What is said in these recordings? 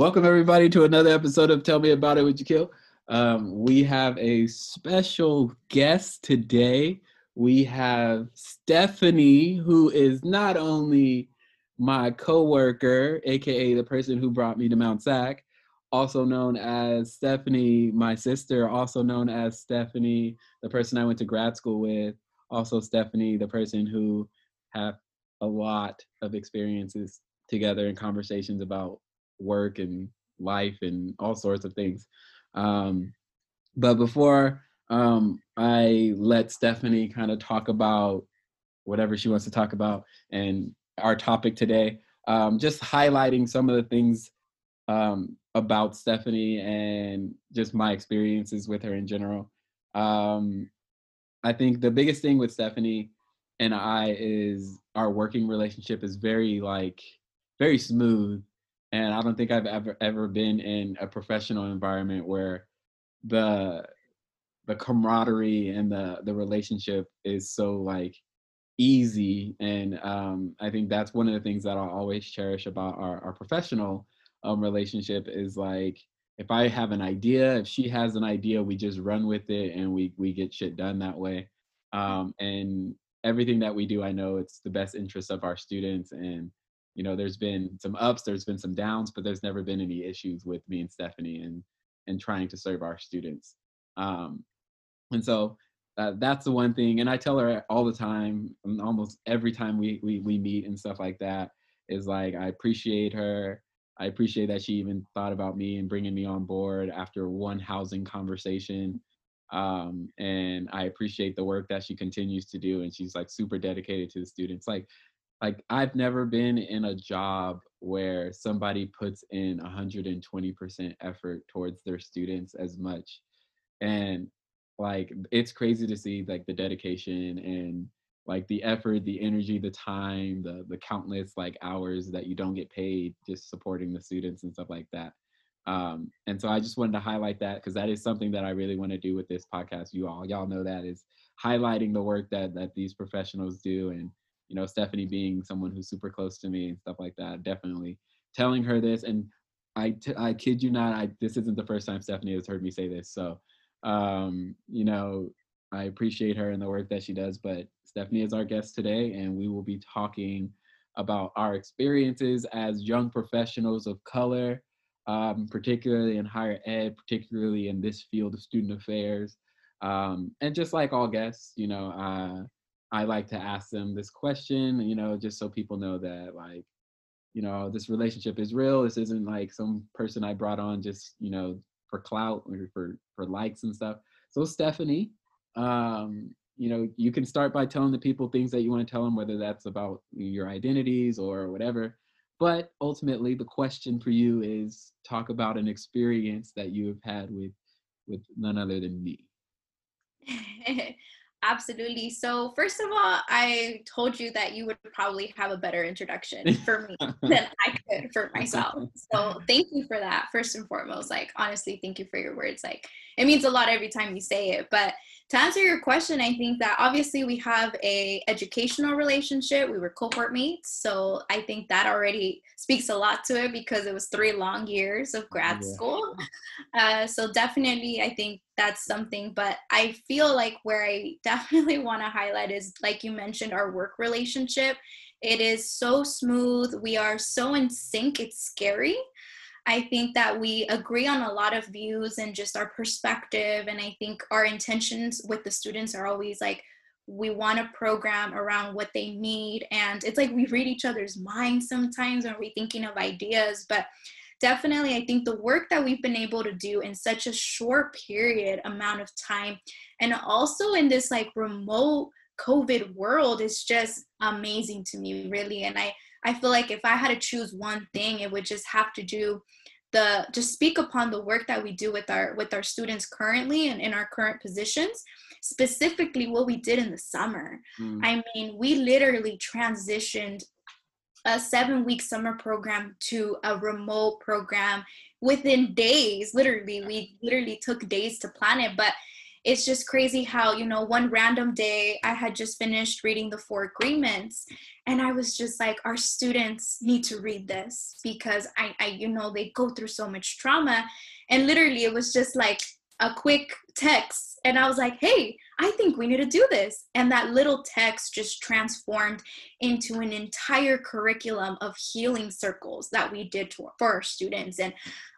Welcome everybody to another episode of Tell Me About It Would You Kill. Um, we have a special guest today. We have Stephanie, who is not only my coworker, aka the person who brought me to Mount SAC, also known as Stephanie, my sister, also known as Stephanie, the person I went to grad school with, also Stephanie, the person who have a lot of experiences together in conversations about work and life and all sorts of things. Um, but before um, I let Stephanie kind of talk about whatever she wants to talk about and our topic today, um, just highlighting some of the things um, about Stephanie and just my experiences with her in general. Um, I think the biggest thing with Stephanie and I is our working relationship is very like very smooth and I don't think I've ever ever been in a professional environment where the the camaraderie and the the relationship is so like easy and um, I think that's one of the things that I'll always cherish about our, our professional um, relationship is like if I have an idea, if she has an idea, we just run with it and we we get shit done that way. Um, and everything that we do, I know it's the best interest of our students. And you know, there's been some ups, there's been some downs, but there's never been any issues with me and Stephanie and and trying to serve our students. Um, and so uh, that's the one thing. And I tell her all the time, almost every time we we we meet and stuff like that, is like I appreciate her. I appreciate that she even thought about me and bringing me on board after one housing conversation. Um, and I appreciate the work that she continues to do. And she's like super dedicated to the students. Like, like I've never been in a job where somebody puts in 120% effort towards their students as much. And like, it's crazy to see like the dedication and like the effort the energy the time the the countless like hours that you don't get paid just supporting the students and stuff like that um, and so i just wanted to highlight that because that is something that i really want to do with this podcast you all y'all know that is highlighting the work that that these professionals do and you know stephanie being someone who's super close to me and stuff like that definitely telling her this and I, t- I kid you not I this isn't the first time Stephanie has heard me say this so um you know I appreciate her and the work that she does. But Stephanie is our guest today, and we will be talking about our experiences as young professionals of color, um, particularly in higher ed, particularly in this field of student affairs. Um, and just like all guests, you know, uh, I like to ask them this question, you know, just so people know that, like, you know, this relationship is real. This isn't like some person I brought on just, you know, for clout or for for likes and stuff. So Stephanie, um, you know, you can start by telling the people things that you want to tell them, whether that's about your identities or whatever. But ultimately, the question for you is talk about an experience that you have had with with none other than me. Absolutely. So, first of all, I told you that you would probably have a better introduction for me than I could for myself. So, thank you for that, first and foremost. Like, honestly, thank you for your words. Like, it means a lot every time you say it. But to answer your question, I think that obviously we have a educational relationship. We were cohort mates, so I think that already speaks a lot to it because it was three long years of grad yeah. school. Uh, so definitely, I think that's something. But I feel like where I definitely want to highlight is, like you mentioned, our work relationship. It is so smooth. We are so in sync. It's scary. I think that we agree on a lot of views and just our perspective. And I think our intentions with the students are always like, we want to program around what they need. And it's like we read each other's minds sometimes when we're thinking of ideas. But definitely, I think the work that we've been able to do in such a short period amount of time, and also in this like remote COVID world, is just amazing to me, really. And I, I feel like if I had to choose one thing, it would just have to do the just speak upon the work that we do with our with our students currently and in our current positions specifically what we did in the summer mm. i mean we literally transitioned a seven week summer program to a remote program within days literally we literally took days to plan it but it's just crazy how you know one random day i had just finished reading the four agreements and i was just like our students need to read this because i, I you know they go through so much trauma. And literally it was just like a quick text and i was like hey i think we need to do this. And that little text just transformed into an entire curriculum of healing circles that we did to, for our students. And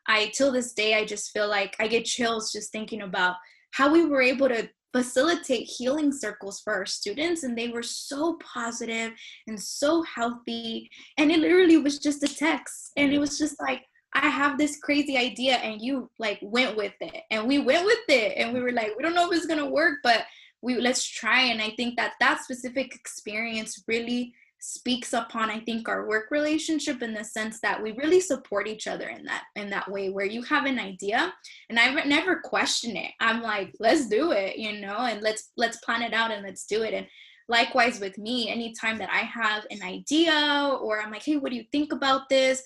i till this day i just feel like i get chills just thinking about how we were able to facilitate healing circles for our students and they were so positive and so healthy. And it literally was just a text. And it was just like i have this crazy idea and you like went with it. And we went with it. And we were like we don't know if it's going to work but we let's try. And i think that that specific experience really speaks upon i think our work relationship in the sense that we really support each other in that in that way where you have an idea and i never question it. I'm like let's do it you know and let's let's plan it out and let's do it. And likewise with me anytime that i have an idea or i'm like hey what do you think about this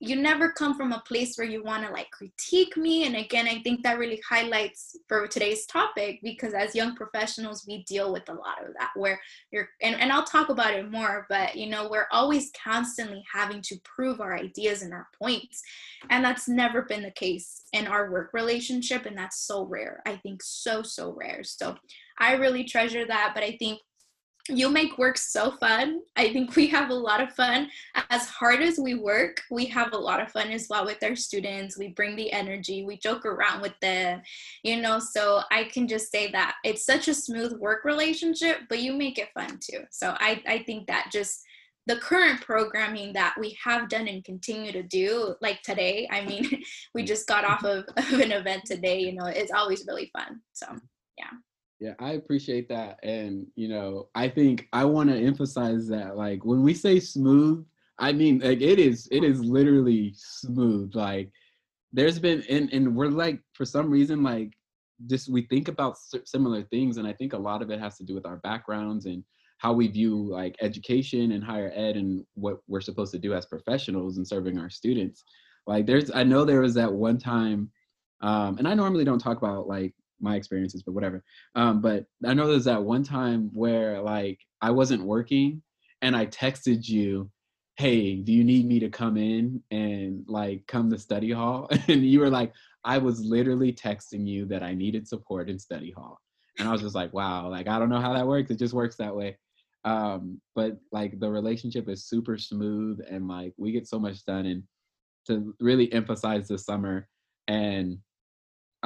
you never come from a place where you want to like critique me and again i think that really highlights for today's topic because as young professionals we deal with a lot of that where you're and, and i'll talk about it more but you know we're always constantly having to prove our ideas and our points and that's never been the case in our work relationship and that's so rare i think so so rare. So i really treasure that but i think you make work so fun. I think we have a lot of fun. As hard as we work, we have a lot of fun as well with our students. We bring the energy, we joke around with them, you know. So I can just say that it's such a smooth work relationship, but you make it fun too. So I, I think that just the current programming that we have done and continue to do, like today, I mean, we just got off of, of an event today, you know, it's always really fun. So, yeah. Yeah, I appreciate that. And, you know, I think I want to emphasize that like when we say smooth, I mean like it is it is literally smooth. Like there's been and and we're like for some reason like just we think about similar things and I think a lot of it has to do with our backgrounds and how we view like education and higher ed and what we're supposed to do as professionals and serving our students. Like there's I know there was that one time um and I normally don't talk about like my experiences, but whatever. Um, but I know there's that one time where like I wasn't working and I texted you, hey, do you need me to come in and like come to study hall? And you were like, I was literally texting you that I needed support in study hall. And I was just like, wow, like I don't know how that works. It just works that way. Um, but like the relationship is super smooth and like we get so much done and to really emphasize the summer and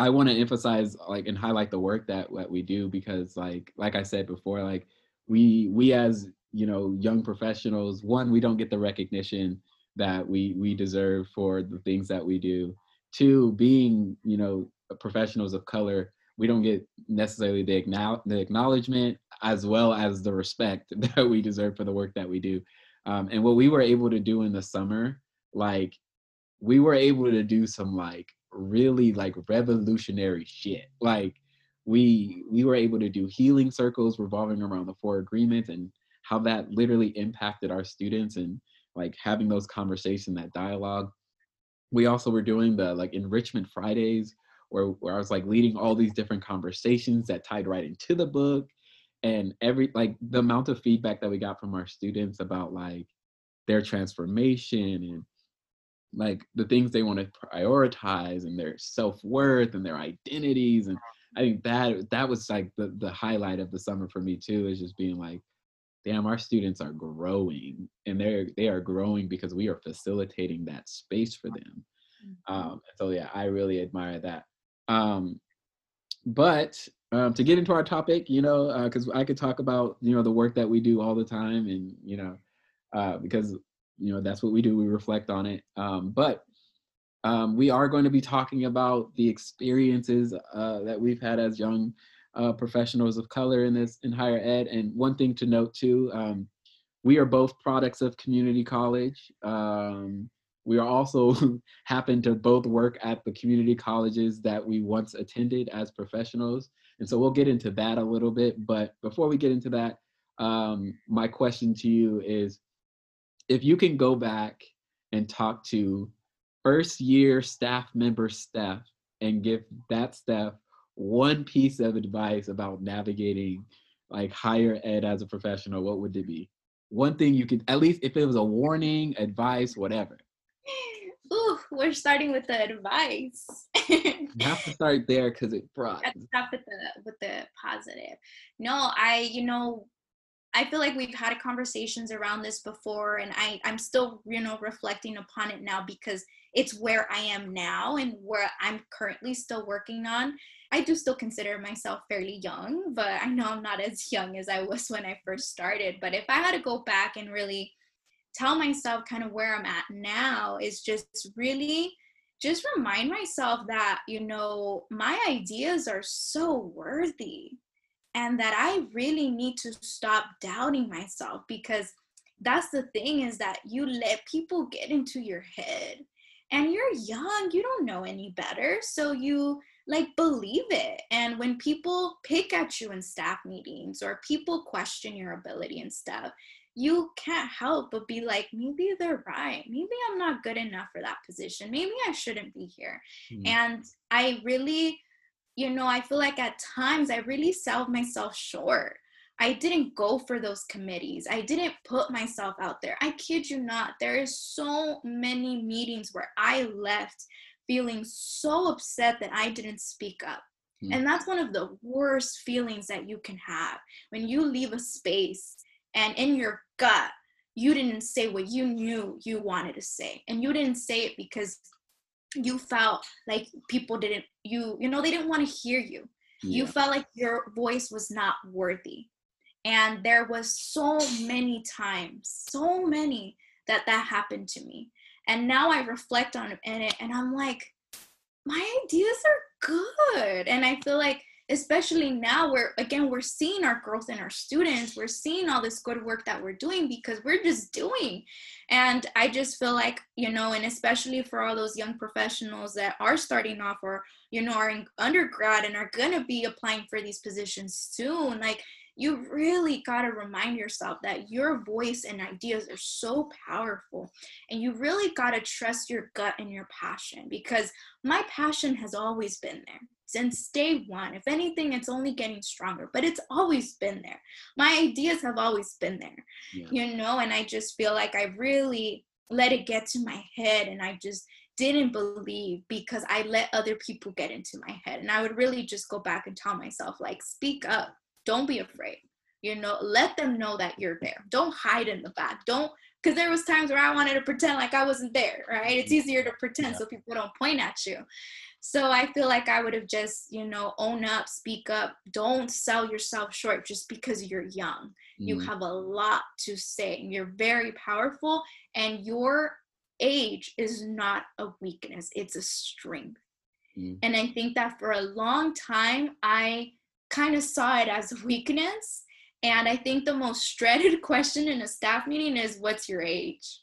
I want to emphasize like and highlight the work that that we do because like like I said before like we we as you know young professionals one we don't get the recognition that we we deserve for the things that we do. Two being you know professionals of color we don't get necessarily the, acknowledge, the acknowledgement as well as the respect that we deserve for the work that we do. Um, and what we were able to do in the summer like we were able to do some like really like revolutionary shit. Like we we were able to do healing circles revolving around the four agreements and how that literally impacted our students and like having those conversations, that dialogue. We also were doing the like enrichment Fridays where, where I was like leading all these different conversations that tied right into the book and every like the amount of feedback that we got from our students about like their transformation and like the things they want to prioritize and their self-worth and their identities and i think that that was like the, the highlight of the summer for me too is just being like damn our students are growing and they're they are growing because we are facilitating that space for them mm-hmm. um, so yeah i really admire that um, but um, to get into our topic you know because uh, i could talk about you know the work that we do all the time and you know uh, because you know that's what we do we reflect on it um, but um, we are going to be talking about the experiences uh, that we've had as young uh, professionals of color in this in higher ed and one thing to note too um, we are both products of community college um, we are also happen to both work at the community colleges that we once attended as professionals and so we'll get into that a little bit but before we get into that um, my question to you is if you can go back and talk to first year staff member Steph and give that Steph one piece of advice about navigating like higher ed as a professional, what would it be? One thing you could, at least if it was a warning, advice, whatever. Ooh, we're starting with the advice. you have to start there because it brought. Let's start with the with the positive. No, I you know I feel like we've had conversations around this before, and I I'm still you know reflecting upon it now because it's where I am now and where I'm currently still working on. I do still consider myself fairly young, but I know I'm not as young as I was when I first started. But if I had to go back and really tell myself kind of where I'm at now, is just really just remind myself that, you know, my ideas are so worthy and that I really need to stop doubting myself because that's the thing is that you let people get into your head and you're young, you don't know any better. So you like believe it. And when people pick at you in staff meetings or people question your ability and stuff, you can't help but be like, maybe they're right. Maybe I'm not good enough for that position. Maybe I shouldn't be here. Mm-hmm. And I really, you know, I feel like at times I really sell myself short. I didn't go for those committees. I didn't put myself out there. I kid you not. There is so many meetings where I left feeling so upset that I didn't speak up. Mm. And that's one of the worst feelings that you can have when you leave a space and in your gut, you didn't say what you knew you wanted to say. And you didn't say it because you felt like people didn't, you, you know, they didn't want to hear you. Yeah. You felt like your voice was not worthy. And there was so many times, so many that that happened to me and now I reflect on it and I'm like, my ideas are good. And I feel like, especially now where again we're seeing our growth in our students we're seeing all this good work that we're doing because we're just doing and i just feel like you know and especially for all those young professionals that are starting off or you know are in undergrad and are going to be applying for these positions soon like you really got to remind yourself that your voice and ideas are so powerful. And you really got to trust your gut and your passion because my passion has always been there since day one. If anything, it's only getting stronger, but it's always been there. My ideas have always been there, yeah. you know, and I just feel like I really let it get to my head and I just didn't believe because I let other people get into my head. And I would really just go back and tell myself, like, speak up, don't be afraid you know let them know that you're there don't hide in the back don't because there was times where i wanted to pretend like i wasn't there right it's easier to pretend yeah. so people don't point at you so i feel like i would have just you know own up speak up don't sell yourself short just because you're young mm. you have a lot to say and you're very powerful and your age is not a weakness it's a strength mm. and i think that for a long time i kind of saw it as a weakness. And I think the most dreaded question in a staff meeting is, What's your age?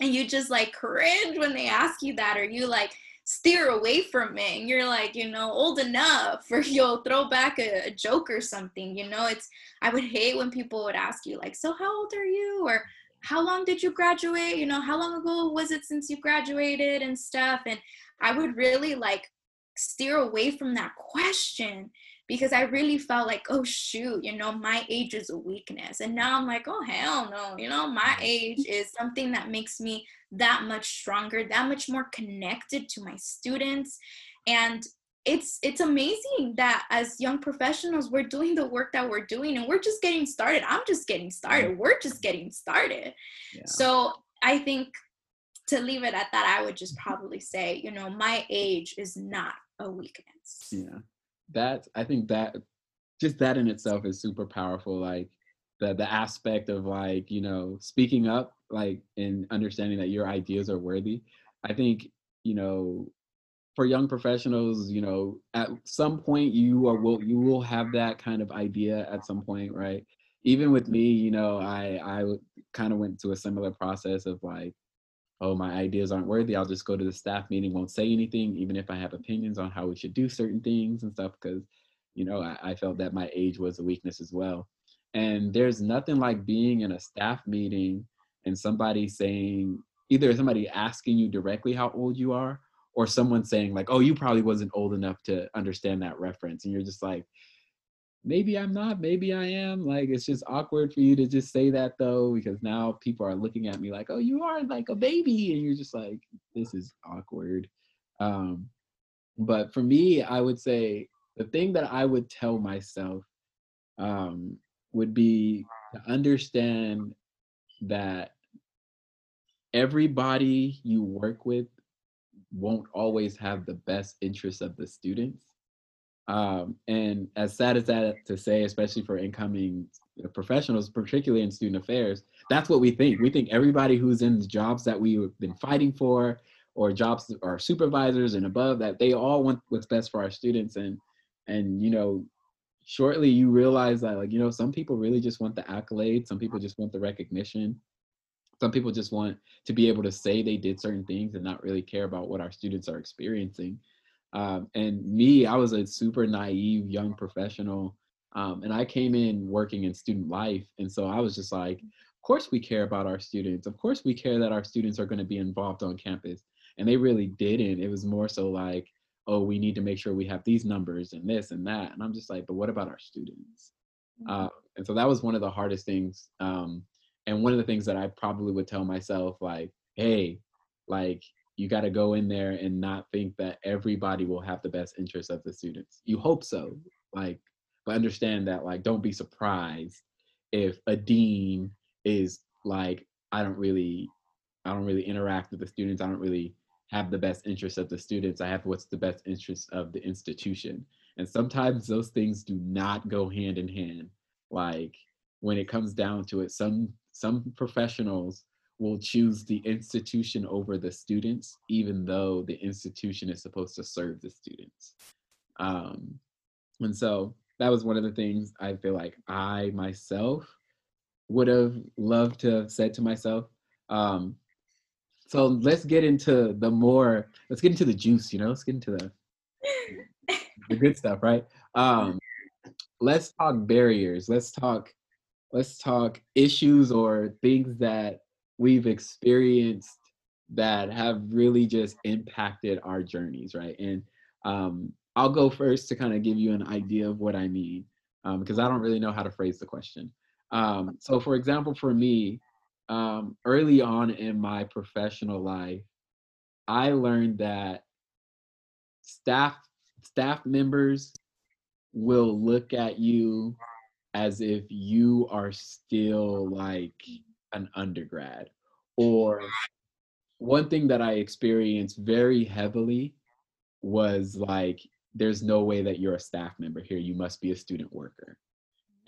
And you just like cringe when they ask you that, or you like steer away from it. And you're like, you know, old enough, or you'll throw back a, a joke or something. You know, it's, I would hate when people would ask you, like, So how old are you? Or how long did you graduate? You know, how long ago was it since you graduated and stuff? And I would really like steer away from that question because I really felt like, oh shoot, you know, my age is a weakness. And now I'm like, oh hell no, you know, my age is something that makes me that much stronger, that much more connected to my students. And it's it's amazing that as young professionals we're doing the work that we're doing and we're just getting started. I'm just getting started. We're just getting started. Yeah. So I think to leave it at that, I would just probably say, you know, my age is not a weakness. Yeah that I think that just that in itself is super powerful. Like the the aspect of like you know speaking up, like and understanding that your ideas are worthy. I think you know for young professionals, you know, at some point you are will you will have that kind of idea at some point, right? Even with me, you know, I I kind of went to a similar process of like oh, my ideas aren't worthy, I'll just go to the staff meeting, won't say anything, even if I have opinions on how we should do certain things and stuff, because, you know, I, I, felt that my age was a weakness as well. And there's nothing like being in a staff meeting and somebody saying, either somebody asking you directly how old you are, or someone saying like oh you probably wasn't old enough to understand that reference and you're just like maybe i'm not maybe i am like it's just awkward for you to just say that though because now people are looking at me like oh you are like a baby and you're just like this is awkward um but for me i would say the thing that i would tell myself um would be to understand that everybody you work with won't always have the best interests of the students. Um, and as sad as that to say, especially for incoming professionals, particularly in student affairs, that's what we think. We think everybody who's in the jobs that we've been fighting for, or jobs or supervisors and above, that they all want what's best for our students. And and you know, shortly you realize that like you know, some people really just want the accolades. Some people just want the recognition some people just want to be able to say they did certain things and not really care about what our students are experiencing. Um, and me, I was a super naive young professional. Um, and I came in working in student life. And so I was just like, of course we care about our students. Of course we care that our students are going to be involved on campus. And they really didn't. It was more so like, oh, we need to make sure we have these numbers and this and that. And I'm just like, but what about our students? Uh, and so that was one of the hardest things um, and one of the things that I probably would tell myself, like, hey, like you got to go in there and not think that everybody will have the best interest of the students. You hope so, like, but understand that, like, don't be surprised if a dean is like, I don't really, I don't really interact with the students. I don't really have the best interest of the students. I have what's the best interest of the institution. And sometimes those things do not go hand in hand. Like when it comes down to it, some some professionals will choose the institution over the students, even though the institution is supposed to serve the students. Um, and so that was one of the things I feel like I myself would have loved to have said to myself. Um, so let's get into the more, let's get into the juice, you know, let's get into the, the good stuff, right? Um, let's talk barriers. Let's talk let's talk issues or things that we've experienced that have really just impacted our journeys, right? And um, I'll go first to kind of give you an idea of what I mean, um, because I don't really know how to phrase the question. Um, so, for example, for me, um, early on in my professional life, I learned that staff staff members will look at you as if you are still like an undergrad. Or one thing that I experienced very heavily was like, there's no way that you're a staff member here. You must be a student worker.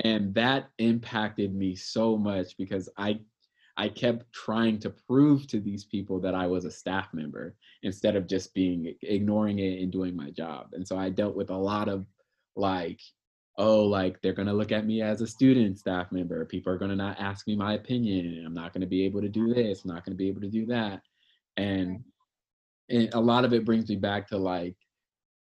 And that impacted me so much because I I kept trying to prove to these people that I was a staff member instead of just being ignoring it and doing my job. And so I dealt with a lot of like oh, like they're gonna look at me as a student staff member. People are gonna not ask me my opinion. I'm not gonna be able to do this. I'm not gonna be able to do that. And, and a lot of it brings me back to like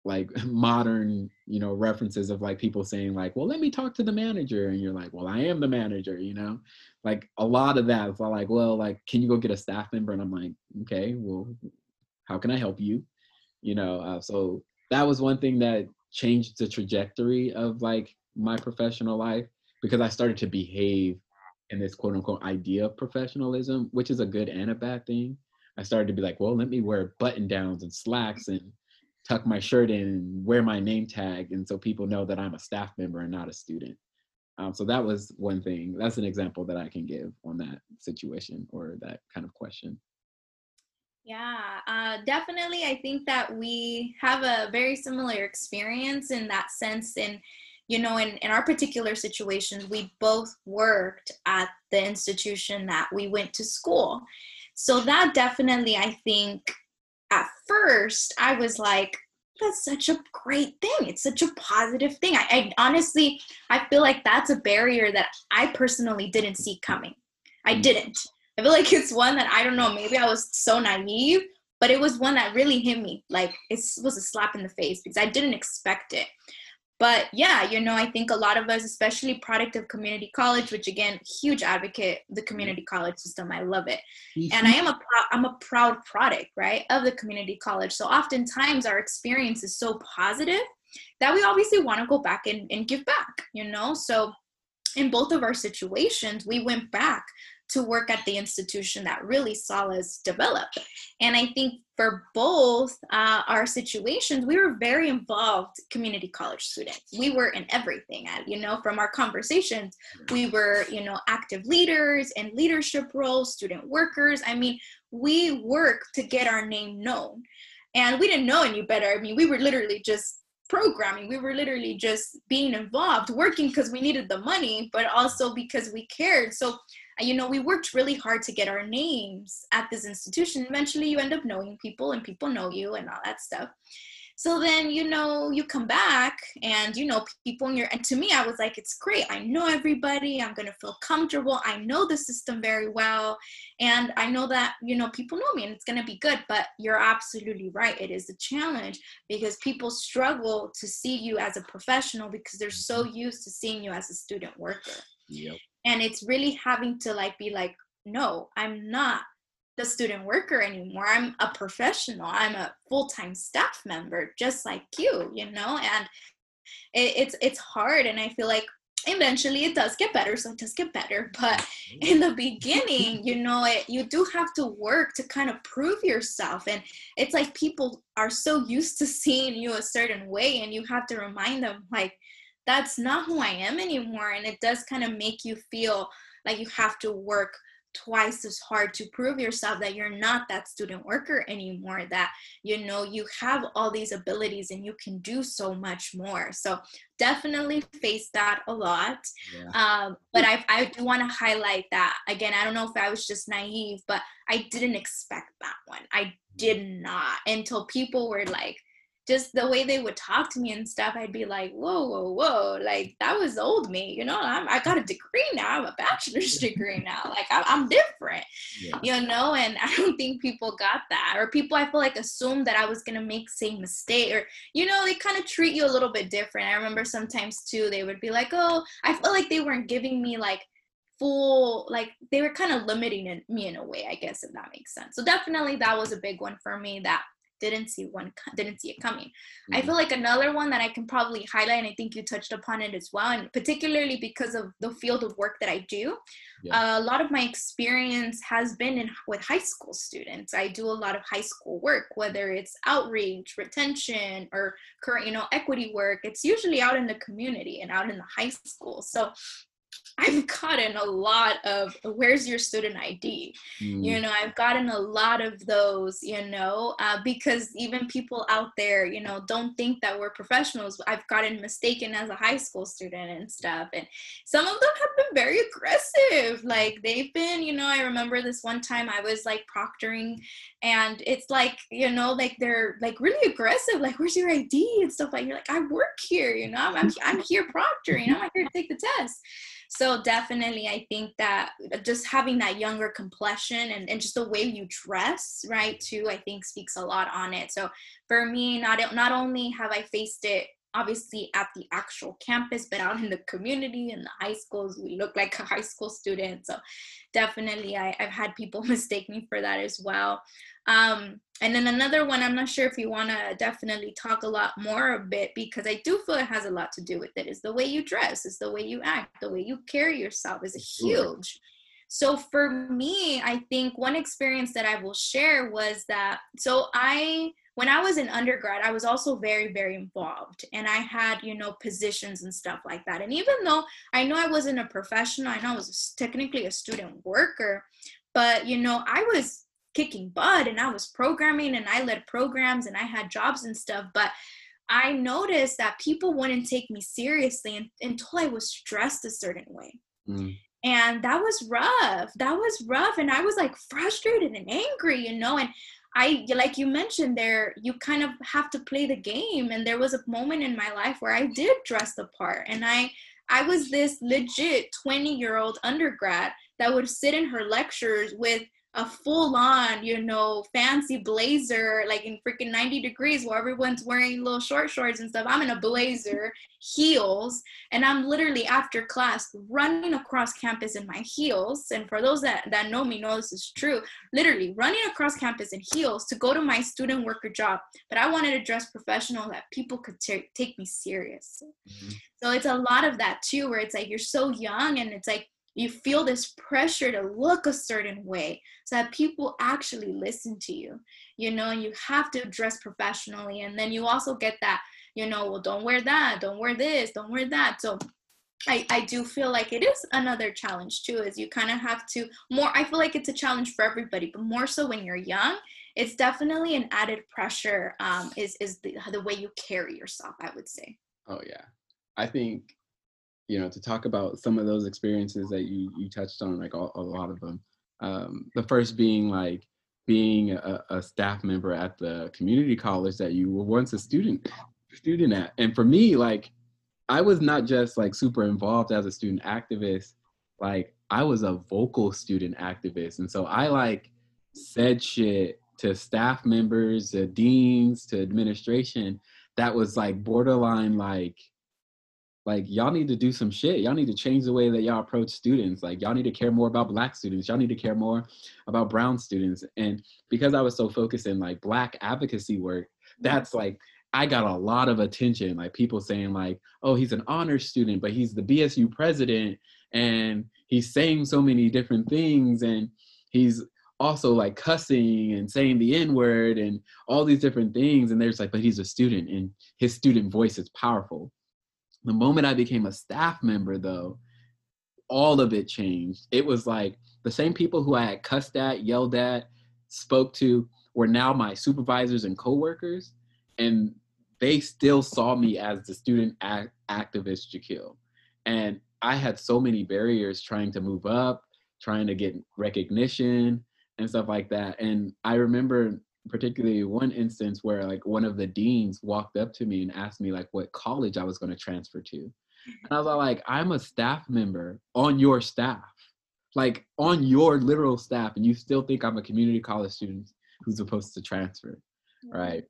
like modern you know references of like people saying like well let me talk to the manager and you're like well i am the manager you know like a lot of that is like well like can you go get a staff member and i'm like okay well how can i help you you know uh, so that was one thing that changed the trajectory of like my professional life because I started to behave in this quote unquote idea of professionalism, which is a good and a bad thing. I started to be like, well, let me wear button downs and slacks and tuck my shirt in and wear my name tag. And so people know that I'm a staff member and not a student. Um, so that was one thing. That's an example that I can give on that situation or that kind of question. Yeah, uh, definitely. I think that we have a very similar experience in that sense. And, you know, in, in our particular situations, we both worked at the institution that we went to school. So that definitely, I think, at first, I was like, that's such a great thing. It's such a positive thing. I, I honestly, I feel like that's a barrier that I personally didn't see coming. I mm. didn't. I feel like it's one that I don't know, maybe I was so naive, but it was one that really hit me. Like it was a slap in the face because I didn't expect it. but yeah you know i think a lot of us especially product of community college which again huge advocate the community college system i love it mm-hmm. and i am a pro- i'm a proud product right of the community college so oftentimes our experience is so positive that we obviously want to go back and, and give back you know so in both of our situations we went back to work at the institution that really saw us develop. And I think for both uh, our situations, we were very involved community college students. We were in everything, you know, from our conversations, we were, you know, active leaders and leadership roles, student workers. I mean, we worked to get our name known. And we didn't know any better. I mean, we were literally just programming. We were literally just being involved, working because we needed the money, but also because we cared. So you know, we worked really hard to get our names at this institution. Eventually, you end up knowing people and people know you and all that stuff. So then, you know, you come back and, you know, people in your, and to me, I was like, it's great. I know everybody. I'm going to feel comfortable. I know the system very well. And I know that, you know, people know me and it's going to be good. But you're absolutely right. It is a challenge because people struggle to see you as a professional because they're so mm-hmm. used to seeing you as a student worker. Yep and it's really having to like be like no i'm not the student worker anymore. I'm a professional. I'm a full-time staff member just like you you know? And it, it's it's hard and i feel like eventually it does get better so it does get better. But mm-hmm. in the beginning you know it you do have to work to kind of prove yourself and it's like people are so used to seeing you a certain way and you have to remind them like that's not who I am anymore. And it does kind of make you feel like you have to work twice as hard to prove yourself that you're not that student worker anymore that you know you have all these abilities and you can do so much more so definitely face that a lot yeah. um, but I, I do want to highlight that again i don't know if i was just naive but i didn't expect that one i did not until people were like just the way they would talk to me and stuff, I'd be like, whoa, whoa, whoa, like that was old me, you know. I'm, I got a degree now. I'm a bachelor's degree now. Like I, am different, yeah. you know. And I don't think people got that, or people I feel like assumed that I was gonna make same mistake, or you know, they kind of treat you a little bit different. I remember sometimes too, they would be like, oh, I felt like they weren't giving me like full like they were kind of limiting me in a way i guess if that makes sense so definitely that was a big one for me that didn't see one didn't see it coming mm-hmm. i feel like another one that i can probably highlight and i think you touched upon it as well and particularly because of the field of work that i do yeah. uh, a lot of my experience has been in with high school students i do a lot of high school work whether it's outreach retention or current you know equity work it's usually out in the community and out in the high school so I've gotten a lot of where's your student ID? Mm. You know, I've gotten a lot of those, you know, uh, because even people out there, you know, don't think that we're professionals. I've gotten mistaken as a high school student and stuff. And some of them have been very aggressive. Like they've been, you know, I remember this one time I was like proctoring and it's like, you know, like they're like really aggressive, like, where's your ID and stuff like you're like, I work here, you know, I'm, I'm, I'm here proctoring, I'm here to take the test so definitely i think that just having that younger complexion and, and just the way you dress right too i think speaks a lot on it. So for me not not only have i faced it obviously at the actual campus but out in the community in the high schools we look like a high school student so definitely I, have had people mistake me for that as well um, and then another one, I'm not sure if you want to definitely talk a lot more a bit because I do feel it has a lot to do with it. Is the way you dress, is the way you act, the way you carry yourself is huge. So for me, I think one experience that I will share was that so I when I was in undergrad, I was also very, very involved and I had, you know, positions and stuff like that. And even though I know I wasn't a professional, I know I was technically a student worker, but, you know, I was kicking butt and I was programming and I led programs and I had jobs and stuff. But I noticed that people wouldn't take me seriously until I was dressed a certain way. Mm. And that was rough. That was rough. And I was like frustrated and angry, you know. And I, like you mentioned there, you kind of have to play the game. And there was a moment in my life where I did dress the part. And I, I was this legit 20 year old undergrad that would sit in her lectures with a full on, you know, fancy blazer, like in freaking 90 degrees where everyone's wearing little short shorts and stuff. I'm in a blazer, heels, and I'm literally after class running across campus in my heels. And for those that, that know me know this is true, literally running across campus in heels to go to my student worker job. But I wanted to dress professional that people could t- take me serious. Mm-hmm. So it's a lot of that too, where it's like you're so young and it's like you feel this pressure to look a certain way so that people actually listen to you. You know you have to dress professionally and then you also get that you know well don't wear that don't wear this don't wear that. So I, I do feel like it is another challenge too is you kind of have to more i feel like it's a challenge for everybody but more so when you're young it's definitely an added pressure um, is is the, the way you carry yourself i would say. Oh yeah. I think you know, to talk about some of those experiences that you you touched on, like a, a lot of them. Um, the first being like being a, a, staff member at the community college that you were once a student student at, and for me, like I was not just like super involved as a student activist, like I was a vocal student activist, and so I like said shit to staff members, to deans, to administration that was like borderline like like y'all need to do some shit. Y'all need to change the way that y'all approach students. Like y'all need to care more about black students. Y'all need to care more about brown students. And because I was so focused in like black advocacy work, that's like I got a lot of attention. Like people saying like, "Oh, he's an honors student, but he's the BSU president and he's saying so many different things and he's also like cussing and saying the N word and all these different things. And there's like, but he's a student and his student voice is powerful. The moment I became a staff member, though, all of it changed. It was like the same people who I had cussed at, yelled at, spoke to were now my supervisors and coworkers, and they still saw me as the student act- activist Jakil. And I had so many barriers trying to move up, trying to get recognition and stuff like that. And I remember particularly one instance where like one of the deans walked up to me and asked me like what college I was going to transfer to. And I was like, I'm a staff member on your staff, like on your literal staff, and you still think I'm a community college student who's supposed to transfer, mm-hmm. right?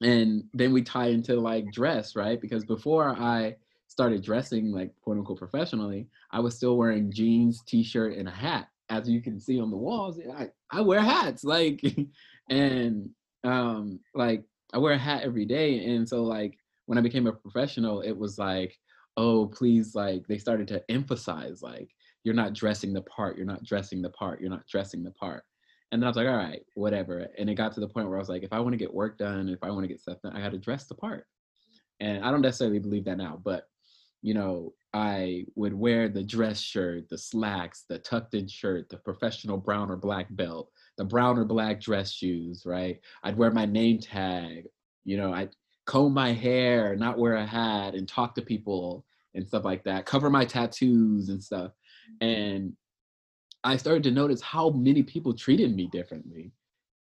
And then we tie into like dress, right? Because before I started dressing like quote unquote professionally, I was still wearing jeans, t-shirt, and a hat. As you can see on the walls, I, I wear hats. Like and um like i wear a hat every day and so like when i became a professional it was like oh please like they started to emphasize like you're not dressing the part you're not dressing the part you're not dressing the part and then i was like all right whatever and it got to the point where i was like if i want to get work done if i want to get stuff done i got to dress the part and i don't necessarily believe that now but you know i would wear the dress shirt the slacks the tucked in shirt the professional brown or black belt the brown or black dress shoes, right? I'd wear my name tag, you know, I'd comb my hair, not wear a hat, and talk to people and stuff like that, cover my tattoos and stuff. Mm-hmm. And I started to notice how many people treated me differently.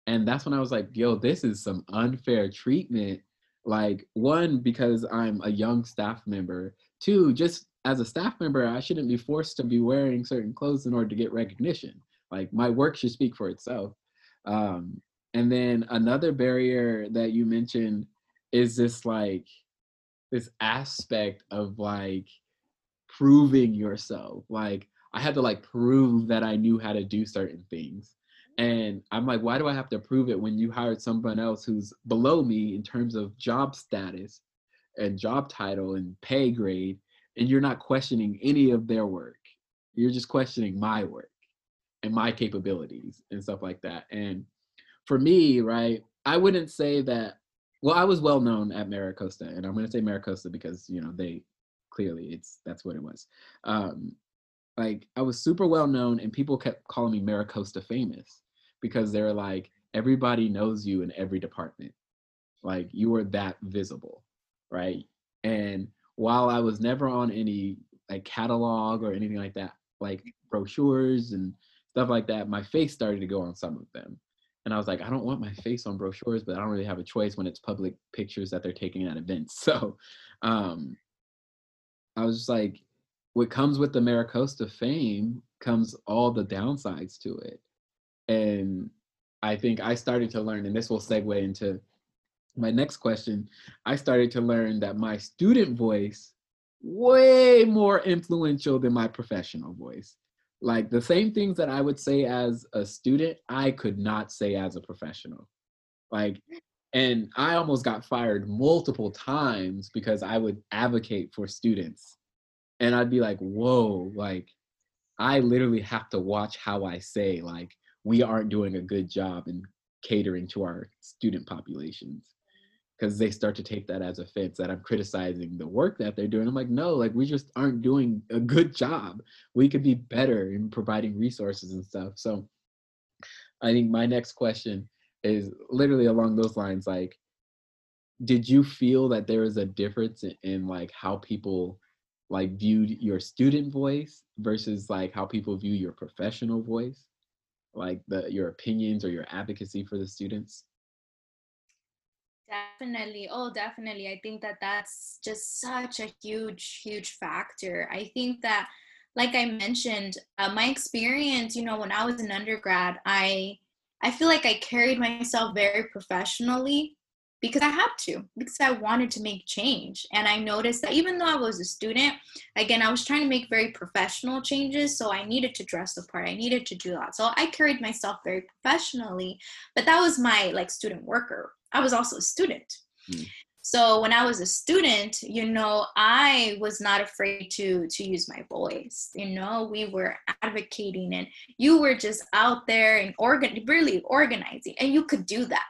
And that's when I was like, yo, this is some unfair treatment. Like, one, because I'm a young staff member. Two, just as a staff member, I shouldn't be forced to be wearing certain clothes in order to get recognition. Like my work should speak for itself. Um, and then another barrier that you mentioned is this like this aspect of like proving yourself. Like I had to like prove that I knew how to do certain things. And I'm like, why do I have to prove it when you hired someone else who's below me in terms of job status and job title and pay grade, and you're not questioning any of their work? You're just questioning my work and my capabilities and stuff like that. And for me, right, I wouldn't say that. Well, I was well known at MiraCosta, and I'm going to say MiraCosta because you know they clearly it's that's what it was. Um, like I was super well known, and people kept calling me MiraCosta famous because they're like everybody knows you in every department, like you were that visible, right? And while I was never on any like catalog or anything like that, like brochures and stuff like that, my face started to go on some of them. And I was like, I don't want my face on brochures, but I don't really have a choice when it's public pictures that they're taking at events. So um, I was just like, what comes with the MiraCosta fame comes all the downsides to it. and I think I started to learn, and this will segue into my next question. I started to learn that my student voice way more influential than my professional voice. Like the same things that I would say as a student, I could not say as a professional. Like, and I almost got fired multiple times because I would advocate for students. And I'd be like, whoa, like, I literally have to watch how I say, like, we aren't doing a good job in catering to our student populations because they start to take that as offense that I'm criticizing the work that they're doing. I'm like, no, like we just aren't doing a good job. We could be better in providing resources and stuff. So I think my next question is literally along those lines like did you feel that there was a difference in, in like how people like viewed your student voice versus like how people view your professional voice like the your opinions or your advocacy for the students Definitely. Oh, definitely. I think that that's just such a huge, huge factor. I think that, like I mentioned, uh, my experience, you know, when I was an undergrad, I I feel like I carried myself very professionally because I had to, because I wanted to make change. And I noticed that even though I was a student, again, I was trying to make very professional changes. So I needed to dress the part, I needed to do that. So I carried myself very professionally, but that was my like student worker I was also a student. Mm. So when I was a student, you know, I was not afraid to to use my voice. You know, we were advocating and you were just out there and organ really organizing and you could do that.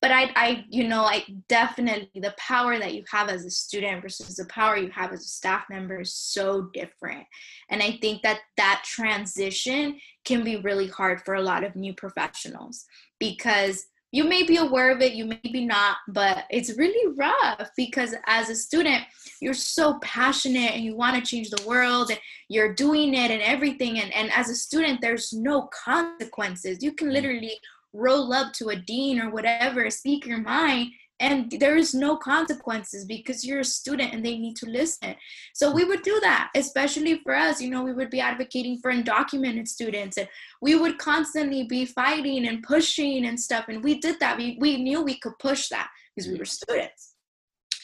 But I I you know, I definitely the power that you have as a student versus the power you have as a staff member is so different. And I think that that transition can be really hard for a lot of new professionals because you may be aware of it, you may be not, but it's really rough because as a student, you're so passionate and you want to change the world and you're doing it and everything. And, and as a student, there's no consequences. You can mm. literally roll up to a dean or whatever, speak your mind, and there is no consequences because you're a student and they need to listen. So we would do that especially for us. You know we would be advocating for undocumented students and we would constantly be fighting and pushing and stuff. And we did that. We, we knew we could push that because we were students.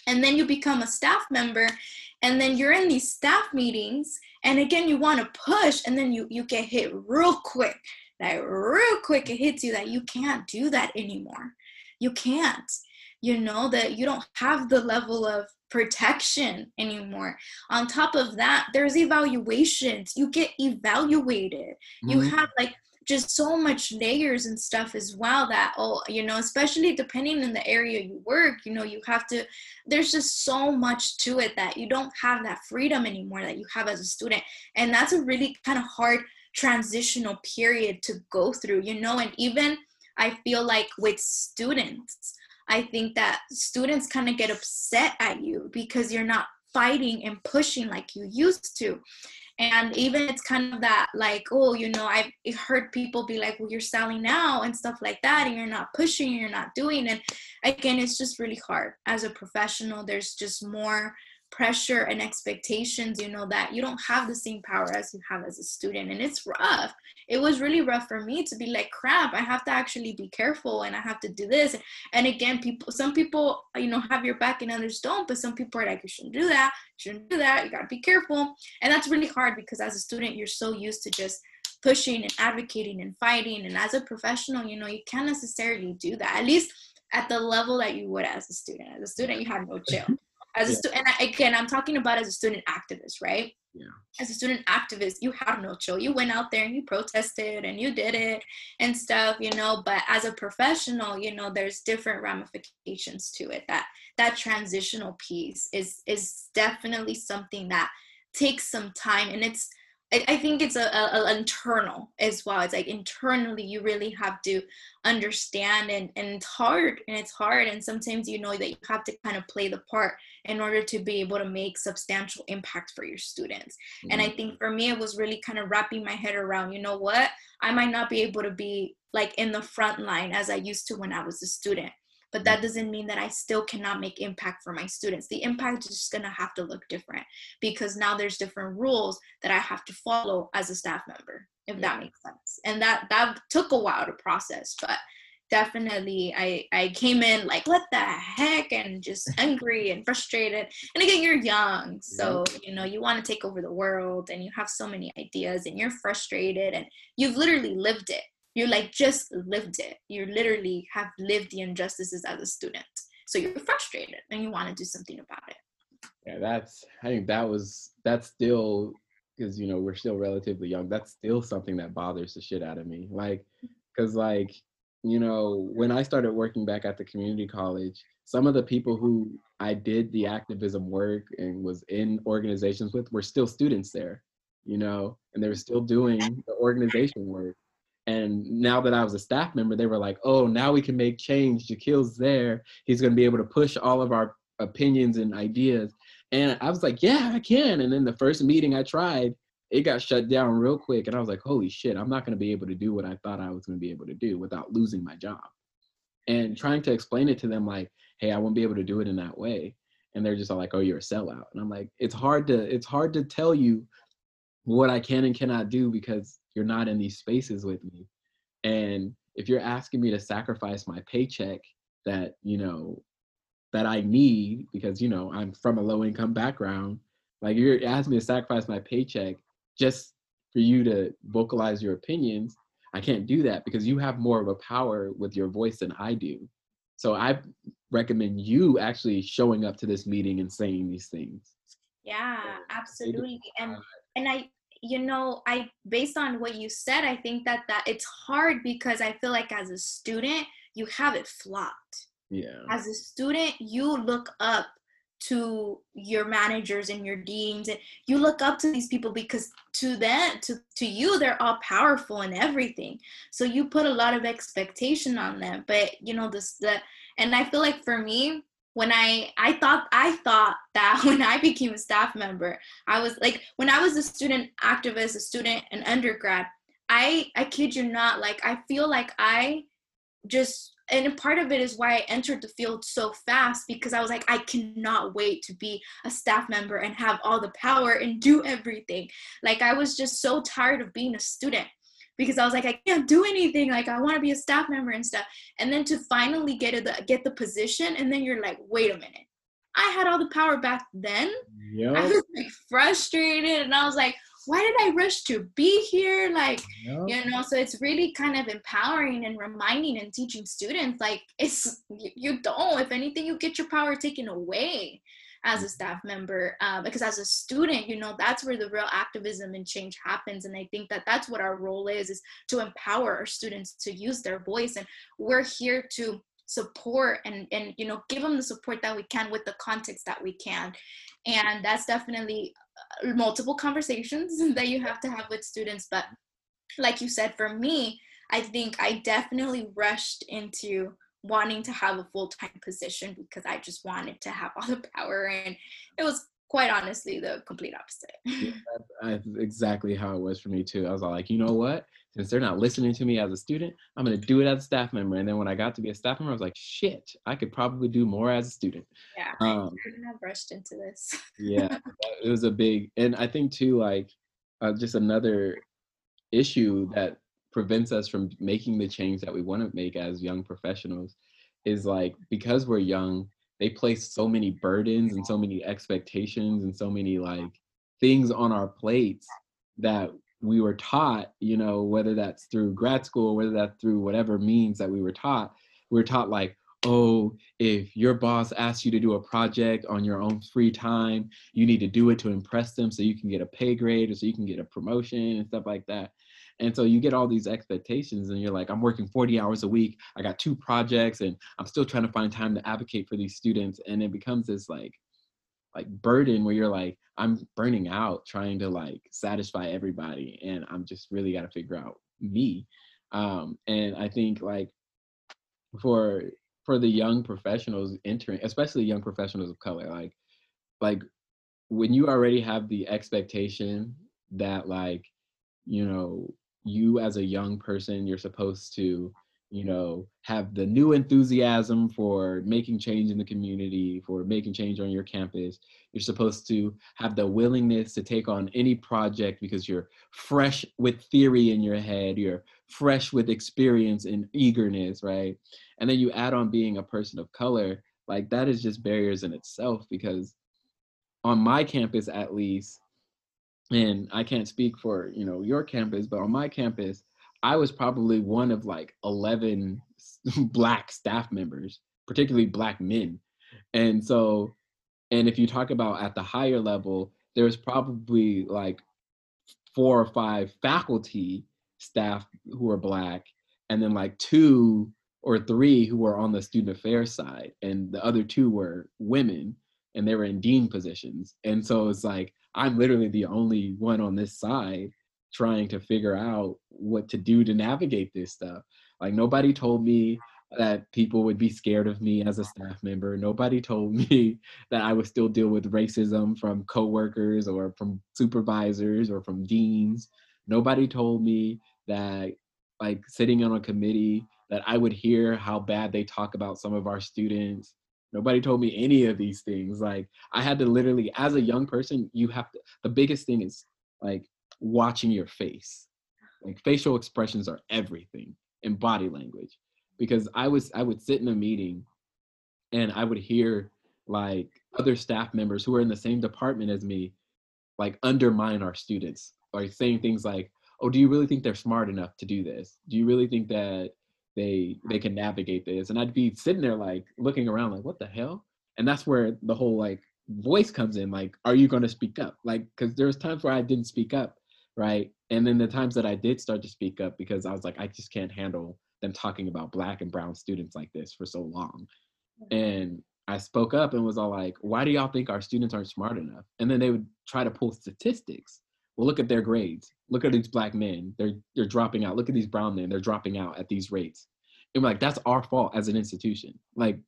And then you become a staff member and then you're in these staff meetings and again you want to push and then you you get hit real quick. Like real quick it hits you that you can't do that anymore. You can't you know that you don't have the level of protection anymore. On top of that there's evaluations. You get evaluated. Mm-hmm. you have like just so much layers and stuff as well that oh you know especially depending on the area you work you know you have to there's just so much to it that you don't have that freedom anymore that you have as a student. And that's a really kind of hard transitional period to go through you know and even i feel like with students I think that students kind of get upset at you because you're not fighting and pushing like you used to. And even it's kind of that like, oh, you know, I've heard people be like, well, you're selling now and stuff like that, and you're not pushing, you're not doing. And again, it's just really hard as a professional. There's just more pressure and expectations you know that you don't have the same power as you have as a student. And it's rough. It was really rough for me to be like crap i have to actually be careful and i have to do this. And again people some people you know have your back and others don't but some people are like you shouldn't do that. You shouldn't do that. You got to be careful. And that's really hard because as a student you're so used to just pushing and advocating and fighting. And as a professional you know you can't necessarily do that at least at the level that you would as a student. As a student you have no chill mm-hmm. As a student and again i'm talking about as a student activist right? Yeah. as a student activist you have no chill you went out there and you protested and you did it and stuff you know but as a professional you know there's different ramifications to it. That that transitional piece is is definitely something that takes some time and it's I, think it's a, a, a, internal as well. It's like internally you really have to understand and, and it's hard and it's hard and sometimes you know that you have to kind of play the part in order to be able to make substantial impact for your students. Mm-hmm. And I mm-hmm. think for me it was really kind of wrapping my head around, you know what? I might not be able to be like in the front line as I used to when I was a student but that doesn't mean that I still cannot make impact for my students. The impact is just going to have to look different because now there's different rules that I have to follow as a staff member. if yeah. that makes sense. And that that took a while to process, but definitely I I came in like what the heck and just angry and frustrated. And again, you're young, so you know you want to take over the world and you have so many ideas and you're frustrated and you've literally lived it. You like just lived it. You literally have lived the injustices as a student. So you're frustrated and you want to do something about it. Yeah, that's I think that was that's still because you know we're still relatively young. That's still something that bothers the shit out of me. Like, because like you know when I started working back at the community college, some of the people who I did the activism work and was in organizations with were still students there, you know, and they were still doing the organization work. And now that I was a staff member, they were like, oh, now we can make change. Jakil's there. He's going to be able to push all of our opinions and ideas. And I was like, yeah, I can. And then the first meeting I tried, it got shut down real quick. And I was like, holy shit, I'm not going to be able to do what I thought I was going to be able to do without losing my job. And trying to explain it to them, like, hey, I won't be able to do it in that way. And they're just all like, oh, you're a sellout. And I'm like, it's hard to, it's hard to tell you what I can and cannot do because you're not in these spaces with me. And if you're asking me to sacrifice my paycheck that, you know, that I need because, you know, I'm from a low income background, like you're asking me to sacrifice my paycheck just for you to vocalize your opinions, I can't do that because you have more of a power with your voice than I do. So I recommend you actually showing up to this meeting and saying these things. Yeah, absolutely. And and I you know i based on what you said i think that that it's hard because i feel like as a student you have it flopped. Yeah. As a student you look up to your managers and your deans and you look up to these people because to them to, to you they're all powerful and everything. So you put a lot of expectation on them but you know this the and i feel like for me when I I thought I thought that when I became a staff member, I was like when I was a student activist, a student an undergrad, I I kid you not, like I feel like I just and part of it is why I entered the field so fast because I was like, I cannot wait to be a staff member and have all the power and do everything. Like I was just so tired of being a student because I was like, I can't do anything. Like I want to be a staff member and stuff. And then to finally get the get the position, and then you're like, wait a minute. I had all the power back then. Yep. I was like frustrated and I was like, why did I rush to be here? Like, yep. you know, so it's really kind of empowering and reminding and teaching students like it's you don't, if anything, you get your power taken away as a staff member uh, because as a student you know that's where the real activism and change happens. And i think that that's what our role is is to empower our students to use their voice. And we're here to support and and you know give them the support that we can with the context that we can. And that's definitely uh, multiple conversations that you have to have with students. But like you said for me i think i definitely rushed into wanting to have a full-time position because I just wanted to have all the power and it was quite honestly the complete opposite. yeah, that's, exactly how it was for me too. I was like, you know what? Since they're not listening to me as a student, I'm gonna do it as a staff member. And then when I got to be a staff member, I was like, shit, I could probably do more as a student. Yeah, um, I couldn't have rushed into this. yeah, it was a big, and I think too, like, uh, just another issue that prevents us from making the change that we want to make as young professionals is like because we're young they place so many burdens and so many expectations and so many like things on our plates that we were taught you know whether that's through grad school whether that's through whatever means that we were taught we were taught like oh if your boss asks you to do a project on your own free time you need to do it to impress them so you can get a pay grade or so you can get a promotion and stuff like that and so you get all these expectations, and you're like, I'm working 40 hours a week. I got two projects, and I'm still trying to find time to advocate for these students. And it becomes this like, like burden where you're like, I'm burning out trying to like satisfy everybody, and I'm just really got to figure out me. Um, and I think like for for the young professionals entering, especially young professionals of color, like like when you already have the expectation that like you know you as a young person you're supposed to you know, have the new enthusiasm for making change in the community, for making change on your campus. You're supposed to have the willingness to take on any project because you're fresh with theory in your head, you're fresh with experience and eagerness, right? And then you add on being a person of color, like that is just barriers in itself because on my campus at least, and I can't speak for, you know, your campus, but on my campus, I was probably one of like 11 black staff members, particularly black men. And so, and if you talk about at the higher level, there's probably like four or five faculty staff who are black, and then like two or three who were on the student affairs side, and the other two were women and they were in dean positions. And so it's like, I'm literally the only one on this side trying to figure out what to do to navigate this stuff. Like nobody told me that people would be scared of me as a staff member. Nobody told me that I would still deal with racism from coworkers or from supervisors or from deans. Nobody told me that like sitting on a committee that I would hear how bad they talk about some of our students. Nobody told me any of these things. Like I had to literally as a young person, you have to the biggest thing is like watching your face. Like facial expressions are everything and body language. Because I was I would sit in a meeting and I would hear like other staff members who are in the same department as me like undermine our students like saying things like oh do you really think they're smart enough to do this do you really think that they they can navigate this and i'd be sitting there like looking around like what the hell and that's where the whole like voice comes in like are you going to speak up like because there's times where i didn't speak up right? And then the times that I did start to speak up because I was like, I just can't handle them talking about black and brown students like this for so long. Mm-hmm. And I spoke up and was all like, why do y'all think our students aren't smart enough? And then they would try to pull statistics. Well, look at their grades. Look at these black men. They're they're dropping out. Look at these brown men. They're dropping out at these rates. And we're like, that's our fault as an institution. Like,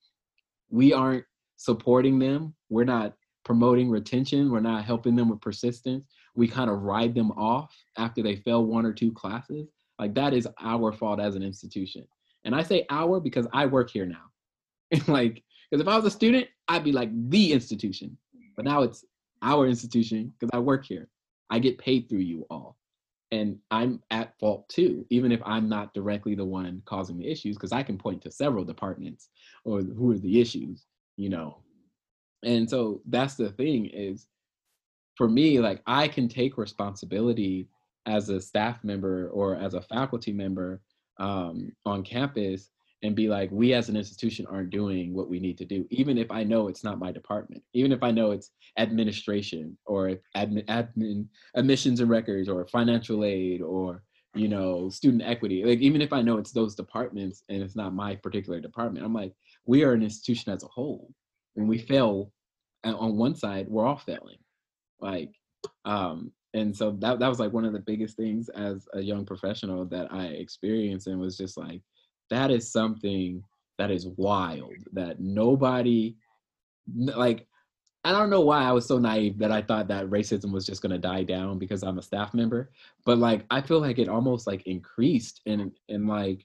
we aren't supporting them. We're not promoting retention. We're not helping them with persistence we kind of ride them off after they fail one or two classes. Like that is our fault as an institution. And I say our because I work here now. like, because if I was a student, I'd be like the institution. But now it's our institution because I work here. I get paid through you all. And I'm at fault too, even if I'm not directly the one causing the issues, because I can point to several departments or who are the issues, you know. And so that's the thing is for me, like I can take responsibility as a staff member or as a faculty member um, on campus and be like, we as an institution aren't doing what we need to do, even if I know it's not my department, even if I know it's administration or admin, admin admissions and records or financial aid or you know student equity. Like even if i know it's those departments and it's not my particular department i'm like we are an institution as a whole when we fail on one side we're all failing. Like um and so that that was like one of the biggest things as a young professional that I experienced and was just like that is something that is wild that nobody like I don't know why I was so naive that I thought that racism was just going to die down because I'm a staff member but like I feel like it almost like increased and and like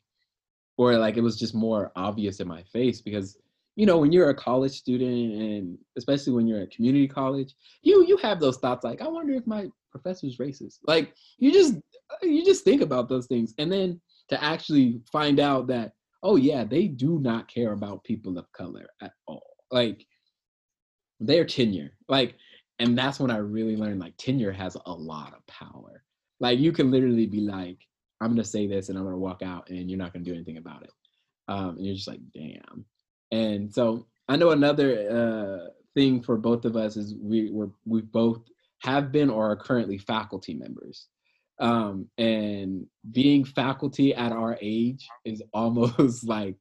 or like it was just more obvious in my face because you know, when you're a college student and especially when you're at community college, you you have those thoughts like, I wonder if my professor's racist. Like you just you just think about those things. And then to actually find out that, oh yeah, they do not care about people of color at all. Like their tenure. Like, and that's when I really learned like tenure has a lot of power. Like you can literally be like, I'm gonna say this and I'm gonna walk out and you're not gonna do anything about it. Um, and you're just like, damn. And so I know another uh, thing for both of us is we we're, we both have been or are currently faculty members. Um, and being faculty at our age is almost like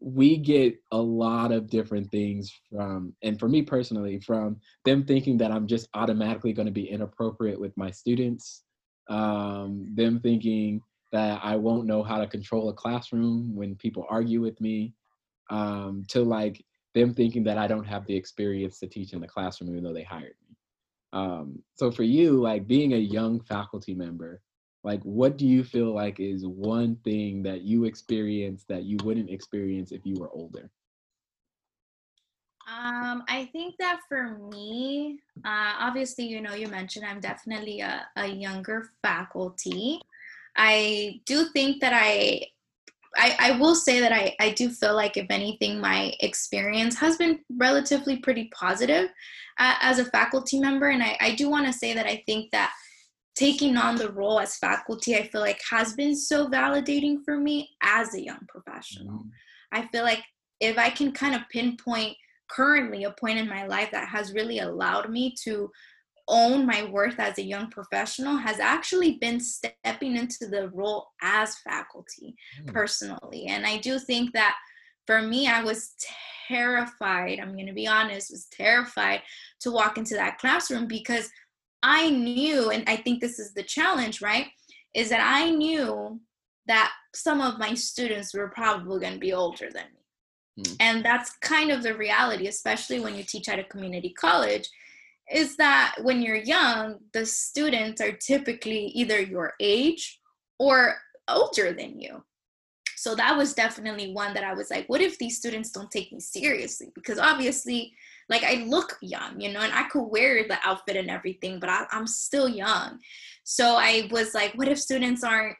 we get a lot of different things from, and for me personally, from them thinking that I'm just automatically going to be inappropriate with my students, um, them thinking that I won't know how to control a classroom when people argue with me, um, to like them thinking that I don't have the experience to teach in the classroom, even though they hired me. Um, so for you, like being a young faculty member, like what do you feel like is one thing that you experience that you wouldn't experience if you were older um, I think that for me, uh, obviously, you know, you mentioned I'm definitely a, a younger faculty. I do think that I, I, I will say that I, I do feel like, if anything, my experience has been relatively pretty positive uh, as a faculty member. And I, I do want to say that I think that taking on the role as faculty, I feel like has been so validating for me as a young professional. Mm-hmm. I feel like if I can kind of pinpoint currently a point in my life that has really allowed me to own my worth as a young professional has actually been stepping into the role as faculty mm. personally and i do think that for me i was terrified i'm going to be honest was terrified to walk into that classroom because i knew and i think this is the challenge right is that i knew that some of my students were probably going to be older than me Mm. And that's kind of the reality, especially when you teach at a community college, is that when you're young, the students are typically either your age or older than you. So that was definitely one that I was like, what if these students don't take me seriously? Because obviously, like I look young, you know, and I could wear the outfit and everything, but I, I'm still young. So I was like, what if students aren't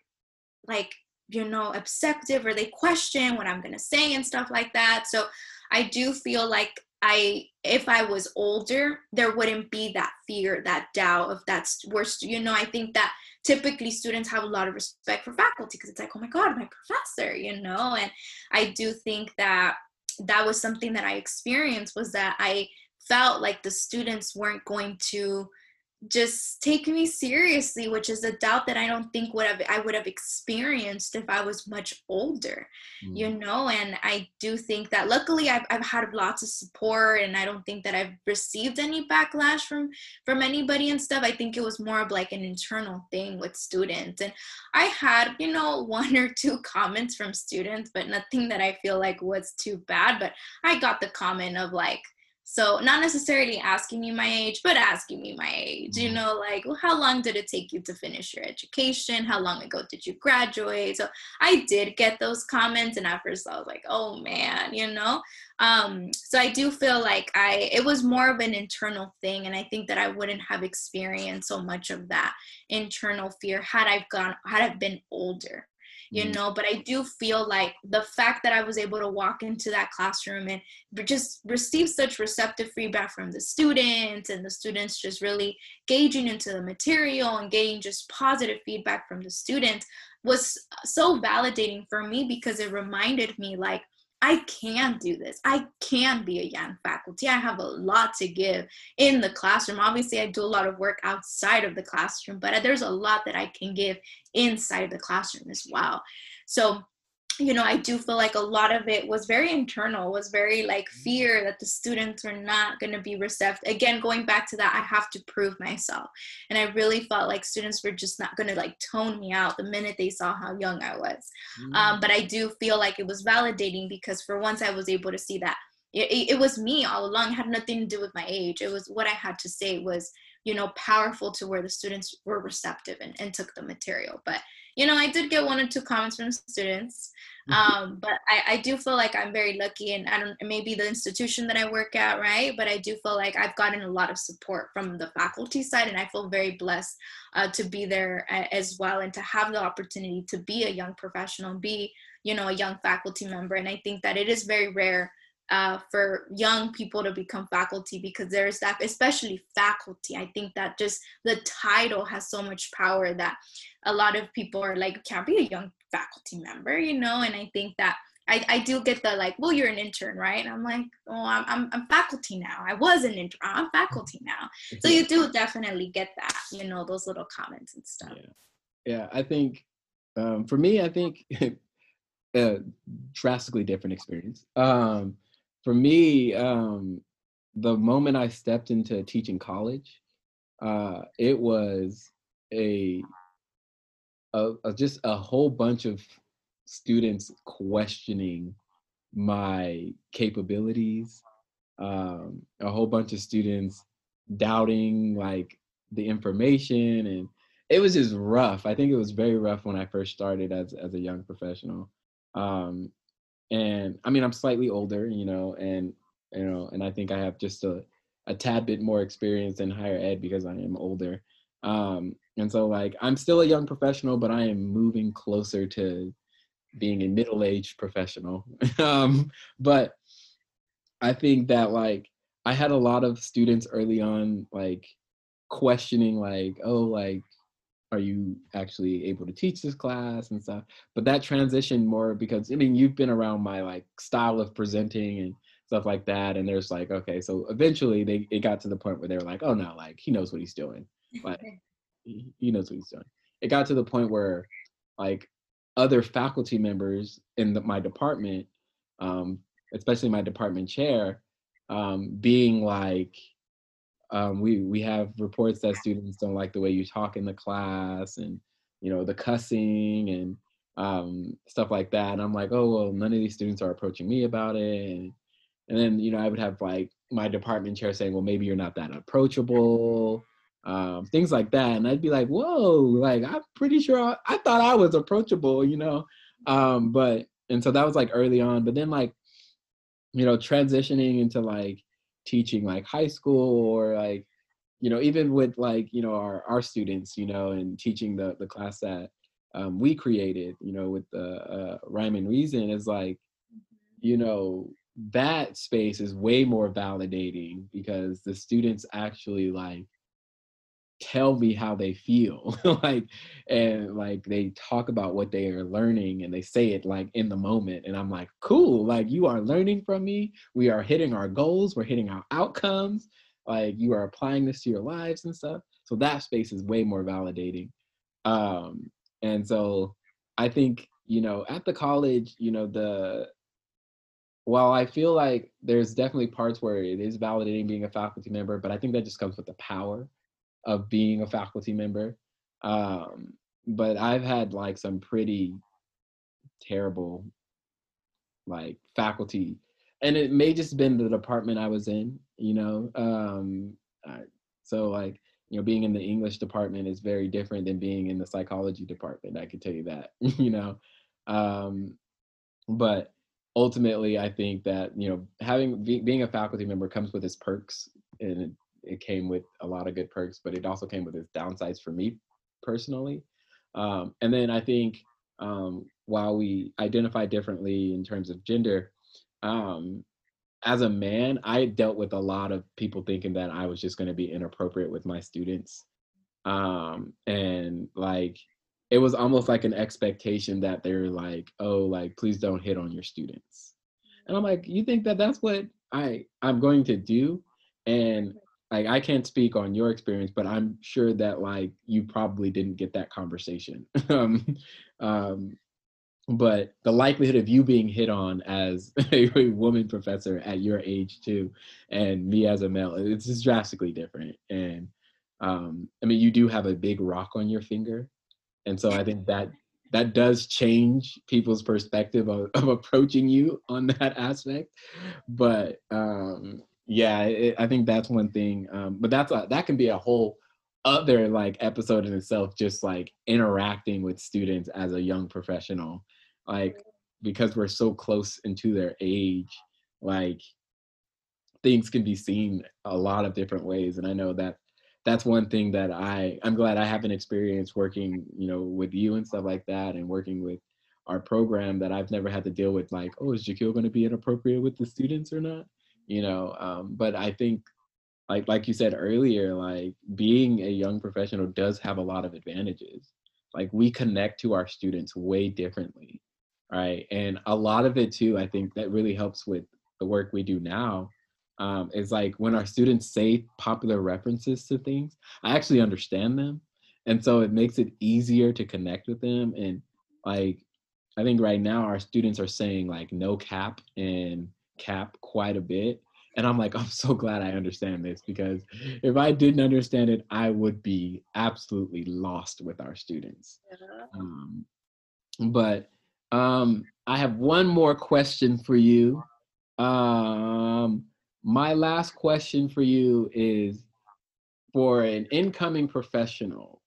like you know obsessive or they question what i'm to say and stuff like that so i do feel like i if i was older there wouldn't be that fear that doubt of that's worst you know i think that typically students have a lot of respect for faculty because it's like oh my god my professor you know? And i do think that that was something that i experienced was that i felt like the students weren't going to just take me seriously which is a doubt that i don't think would have i would have experienced if i was much older mm. you know? And i do think that luckily I've, I've had lots of support and i don't think that i've received any backlash from from anybody and stuff. I think it was more of like an internal thing with students. And i had you know one or two comments from students but nothing that i feel like was too bad. But i got the comment of like so not necessarily asking me my age, but asking me my age. You mm-hmm. know, like, well, how long did it take you to finish your education? How long ago did you graduate? So I did get those comments, and at first I was like, oh man, you know. Um, so I do feel like I it was more of an internal thing, and I think that I wouldn't have experienced so much of that internal fear had I gone had I been older you mm. know but i do feel like the fact that i was able to walk into that classroom and just receive such receptive feedback from the students and the students just really gauging into the material and getting just positive feedback from the students was so validating for me because it reminded me like I can do this. I can be a young faculty. I have a lot to give in the classroom. Obviously, I do a lot of work outside of the classroom, but there's a lot that I can give inside of the classroom as well. So you know, I do feel like a lot of it was very internal, was very like fear that the students were not going to be receptive. Again, going back to that, I have to prove myself. And I really felt like students were just not going to like tone me out the minute they saw how young I was. Mm. Um, but I do feel like it was validating because for once I was able to see that it, it was me all along. It had nothing to do with my age. It was what I had to say was, you know, powerful to where the students were receptive and, and took the material. But you know, I did get one or two comments from students, mm-hmm. um, but I, I do feel like I'm very lucky, and I don't maybe the institution that I work at, right? But I do feel like I've gotten a lot of support from the faculty side, and I feel very blessed uh, to be there as well, and to have the opportunity to be a young professional, be you know a young faculty member, and I think that it is very rare uh, for young people to become faculty because there's that, especially faculty. I think that just the title has so much power that a lot of people are like, can't be a young faculty member, you know? And I think that I, I do get the like, well, you're an intern, right? And I'm like, oh, I'm, I'm, I'm faculty now. I was an intern. I'm faculty now. So you do definitely get that, you know, those little comments and stuff. Yeah, yeah I think um, for me, I think a drastically different experience. Um, for me, um, the moment I stepped into teaching college, uh, it was a, a, a, just a whole bunch of students questioning my capabilities, um, a whole bunch of students doubting like the information and it was just rough. I think it was very rough when I first started as as a young professional. Um, and I mean, I'm slightly older, you know, and you know, and I think I have just a a tad bit more experience in higher ed because I am older. Um, and so like I'm still a young professional, but I am moving closer to being a middle-aged professional. um, but I think that like I had a lot of students early on like questioning like, oh, like are you actually able to teach this class and stuff? But that transition more because i mean you've been around my like style of presenting and stuff like that and there's like okay so eventually they it got to the point where they were like oh no like he knows what he's doing. Like he knows what he's doing. It got to the point where like other faculty members in the, my department um, especially my department chair um, being like um, we we have reports that students don't like the way you talk in the class and you know the cussing and um, stuff like that. And i'm like oh well none of these students are approaching me about it. And, and then you know i would have like my department chair saying well maybe you're not that approachable um, things like that. And i'd be like whoa like i'm pretty sure i, I thought i was approachable you know? Um, but and so that was like early on. But then like you know transitioning into like teaching like high school or like you know even with like you know our our students you know and teaching the the class that um, we created you know with the uh, rhyme and reason is like you know that space is way more validating because the students actually like tell me how they feel. Like and like they talk about what they are learning and they say it like in the moment and i'm like cool like you are learning from me. We are hitting our goals. We're hitting our outcomes. Like you are applying this to your lives and stuff. So that space is way more validating. Um and so i think you know at the college you know the while i feel like there's definitely parts where it is validating being a faculty member but i think that just comes with the power of being a faculty member. Um, but I've had like some pretty terrible like faculty and it may just been the department I was in, you know. Um, so like you know, being in the English department is very different than being in the psychology department. I can tell you that, you know. Um, but ultimately, I think that you know having be, being a faculty member comes with its perks, and it came with a lot of good perks, but it also came with its downsides for me personally. Um, and then I think um, while we identify differently in terms of gender, um, as a man, I dealt with a lot of people thinking that I was just going to be inappropriate with my students. Um, and like, it was almost like an expectation that they're like, oh, like, please don't hit on your students. And I'm like, you think that that's what I I'm going to do? And like I can't speak on your experience, but I'm sure that like you probably didn't get that conversation. um, um, but the likelihood of you being hit on as a, a, woman professor at your age too, and me as a male, it's just drastically different. And um, I mean, you do have a big rock on your finger, and so I think that that does change people's perspective of, of approaching you on that aspect. But um, yeah it, i think that's one thing um, but that's a, that can be a whole other like episode in itself just like interacting with students as a young professional like because we're so close into their age like things can be seen a lot of different ways and i know that that's one thing that i i'm glad i have an experience working you know with you and stuff like that and working with our program that i've never had to deal with like oh is Jaquil going to be inappropriate with the students or not you know um, but i think like like you said earlier like being a young professional does have a lot of advantages. Like we connect to our students way differently right? And a lot of it too i think that really helps with the work we do now um, is like when our students say popular references to things i actually understand them. And so it makes it easier to connect with them and like i think right now our students are saying like no cap and cap quite a bit. And I'm like, I'm so glad I understand this because if I didn't understand it, I would be absolutely lost with our students. Yeah. Um, but um, I have one more question for you. Um, my last question for you is for an incoming professional,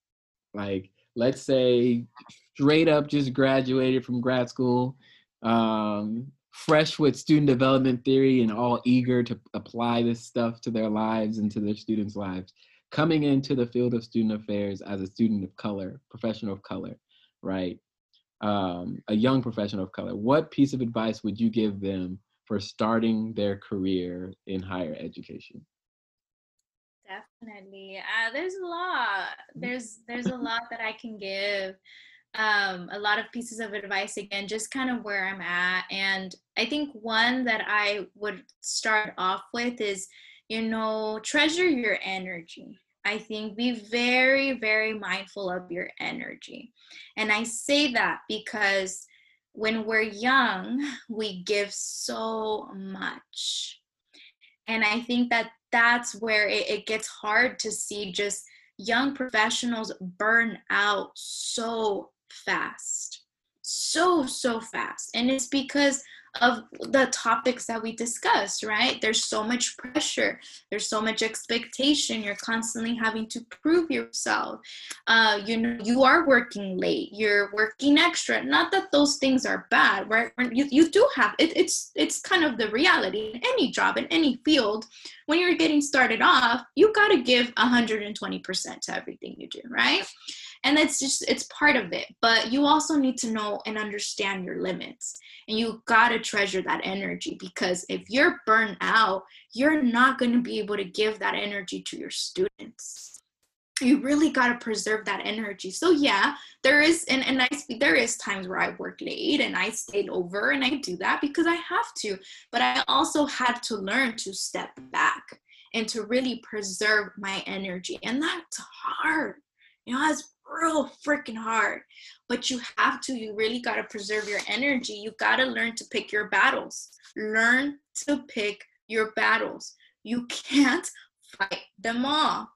like let's say straight up just graduated from grad school um, fresh with student development theory and all eager to apply this stuff to their lives and to their students lives coming into the field of student affairs as a student of color professional of color right um, a young professional of color what piece of advice would you give them for starting their career in higher education Definitely. Uh, there's a lot. There's there's a lot that I can give. Um, a lot of pieces of advice again, just kind of where I'm at. And I think one that I would start off with is, you know, treasure your energy. I think be very, very mindful of your energy. And I say that because when we're young, we give so much. And I think that that's where it, it gets hard to see just young professionals burn out so fast so so fast and it's because of the topics that we discussed, right? There's so much pressure, there's so much expectation. You're constantly having to prove yourself. Uh, you know, you are working late, you're working extra. Not that those things are bad, right? You, you do have it, it's it's kind of the reality in any job in any field. When you're getting started off, you got to give 120% to everything you do, right? And it's just it's part of it but you also need to know and understand your limits. And you got to treasure that energy because if you're burnt out you're not going to be able to give that energy to your students. You really got to preserve that energy. So yeah there is and, and i there is times where i work late and i stayed over and i do that because i have to but i also had to learn to step back and to really preserve my energy. And that's hard. You know it's real freaking hard. But you have to, you really got to preserve your energy. You got to learn to pick your battles. Learn to pick your battles. You can't fight them all.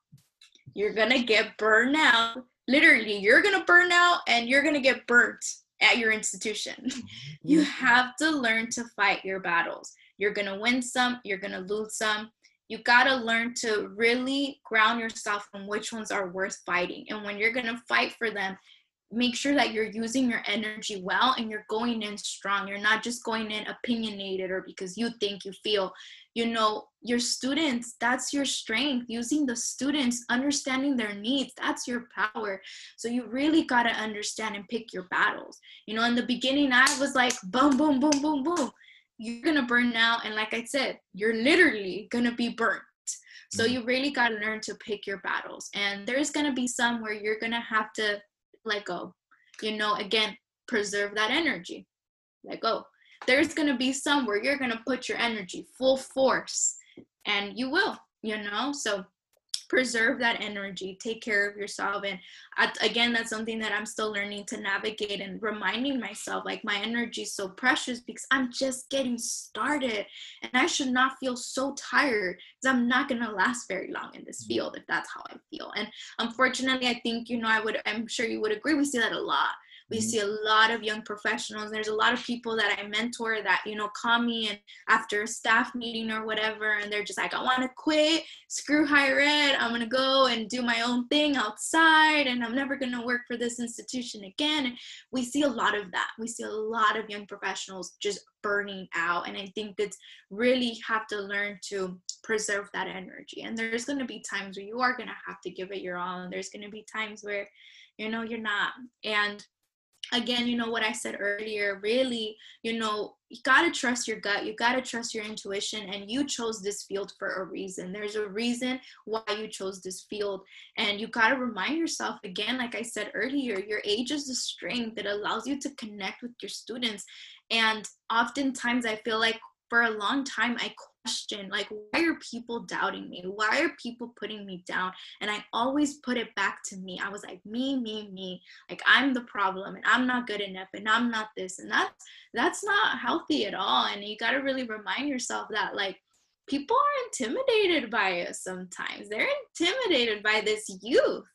You're going to get burned out. Literally, you're going to burn out and you're going to get burnt at your institution. you have to learn to fight your battles. You're going to win some, you're going to lose some you got to learn to really ground yourself on which ones are worth fighting. And when you're going to fight for them, make sure that you're using your energy well and you're going in strong. You're not just going in opinionated or because you think you feel. You know, your students, that's your strength. Using the students, understanding their needs, that's your power. So you really got to understand and pick your battles. You know, in the beginning, I was like, boom, boom, boom, boom, boom you're gonna burn out and like i said you're literally gonna be burnt so mm-hmm. you really got to learn to pick your battles and there's gonna be some where you're gonna have to let go you know again preserve that energy let go there's gonna be some where you're gonna put your energy full force and you will you know so preserve that energy take care of yourself and again that's something that i'm still learning to navigate and reminding myself like my energy is so precious because i'm just getting started and i should not feel so tired because i'm not going to last very long in this mm-hmm. field if that's how i feel and unfortunately i think you know i would i'm sure you would agree we see that a lot we mm-hmm. see a lot of young professionals. There's a lot of people that i mentor that you know call me and after a staff meeting or whatever and they're just like i want to quit screw higher ed i'm going to go and do my own thing outside and i'm never going to work for this institution again. And we see a lot of that. We see a lot of young professionals just burning out and i think that's really have to learn to preserve that energy. And there's going to be times where you are going to have to give it your all and there's going to be times where you know you're not. And again you know what i said earlier really you know you got to trust your gut you got to trust your intuition and you chose this field for a reason. There's a reason why you chose this field and you got to remind yourself again like i said earlier your age is a strength that allows you to connect with your students and oftentimes i feel like for a long time i question like why are people doubting me? Why are people putting me down? And i always put it back to me. I was like me me me. Like i'm the problem and i'm not good enough and i'm not this. And that's that's not healthy at all and you got to really remind yourself that like people are intimidated by us sometimes. They're intimidated by this youth.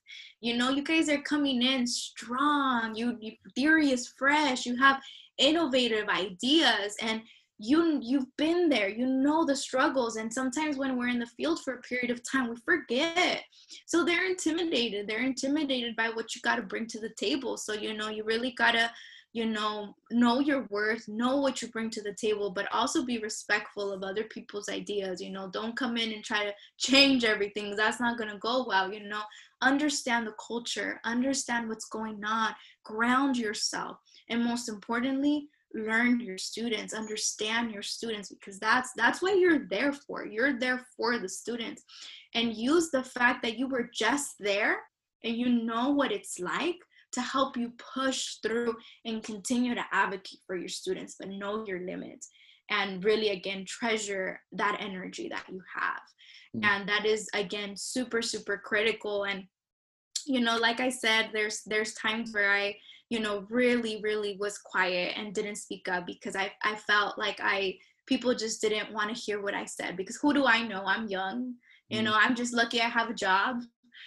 You know you guys are coming in strong. You, you theory is fresh. You have innovative ideas and you you've been there. You know the struggles. And sometimes when we're in the field for a period of time we forget. So they're intimidated. They're intimidated by what you got to bring to the table. So you know you really got to you know know your worth know what you bring to the table but also be respectful of other people's ideas. You know don't come in and try to change everything. That's not going to go well you know. Understand the culture. Understand what's going on. Ground yourself. And most importantly learn your students understand your students because that's that's what you're there for. You're there for the students. And use the fact that you were just there and you know what it's like to help you push through and continue to advocate for your students but know your limits and really again treasure that energy that you have. Mm-hmm. and that is again super super critical. And you know like i said there's there's times where i you know, really, really was quiet and didn't speak up because I, I felt like I people just didn't want to hear what I said because who do I know? I'm young. You mm. know, I'm just lucky I have a job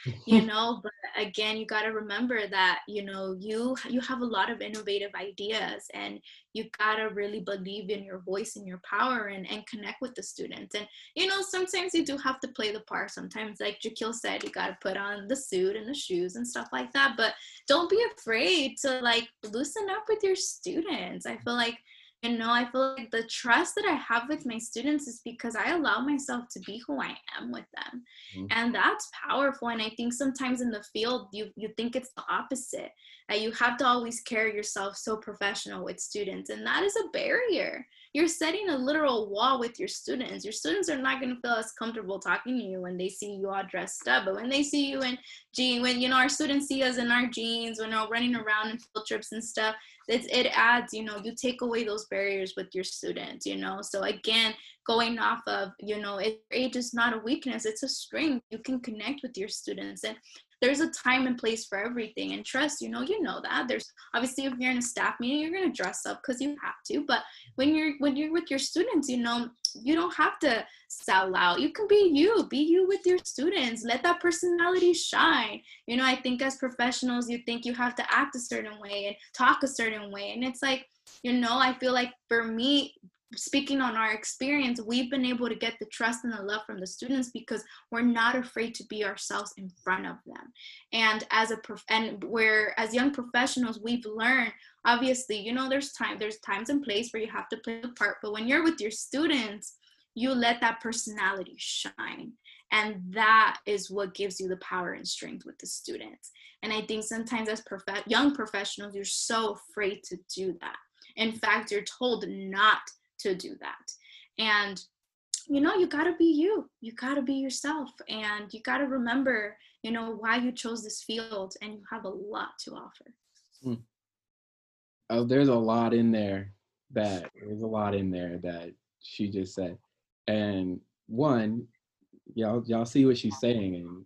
you know but again you got to remember that you know you you have a lot of innovative ideas and you got to really believe in your voice and your power and, and connect with the students. And you know sometimes you do have to play the part. Sometimes like Jakil said you got to put on the suit and the shoes and stuff like that but don't be afraid to like loosen up with your students. I feel like you know i feel like the trust that i have with my students is because i allow myself to be who i am with them mm-hmm. and that's powerful and i think sometimes in the field you you think it's the opposite that you have to always carry yourself so professional with students and that is a barrier you're setting a literal wall with your students. Your students are not going to feel as comfortable talking to you when they see you all dressed up. But when they see you in jeans, when you know our students see us in our jeans, when we're running around in field trips and stuff, it, it adds, you know, you take away those barriers with your students, you know. So again, going off of, you know, age is not a weakness, it's a strength. You can connect with your students. And there's a time and place for everything and trust you know you know that. There's obviously if you're in a staff meeting you're going to dress up because you have to but when you're when you're with your students you know you don't have to sell out. You can be you be you with your students. Let that personality shine. You know i think as professionals you think you have to act a certain way and talk a certain way and it's like you know i feel like for me speaking on our experience, we've been able to get the trust and the love from the students because we're not afraid to be ourselves in front of them. And as a prof- and where as young professionals, we've learned obviously, you know, there's time, there's times and place where you have to play the part, but when you're with your students, you let that personality shine. And that is what gives you the power and strength with the students. And I think sometimes as prof- young professionals, you're so afraid to do that. In fact, you're told not to do that. And you know, you got to be you. You got to be yourself and you got to remember, you know, why you chose this field and you have a lot to offer. Hmm. Oh, there's a lot in there that there's a lot in there that she just said. And one, y'all y'all see what she's saying and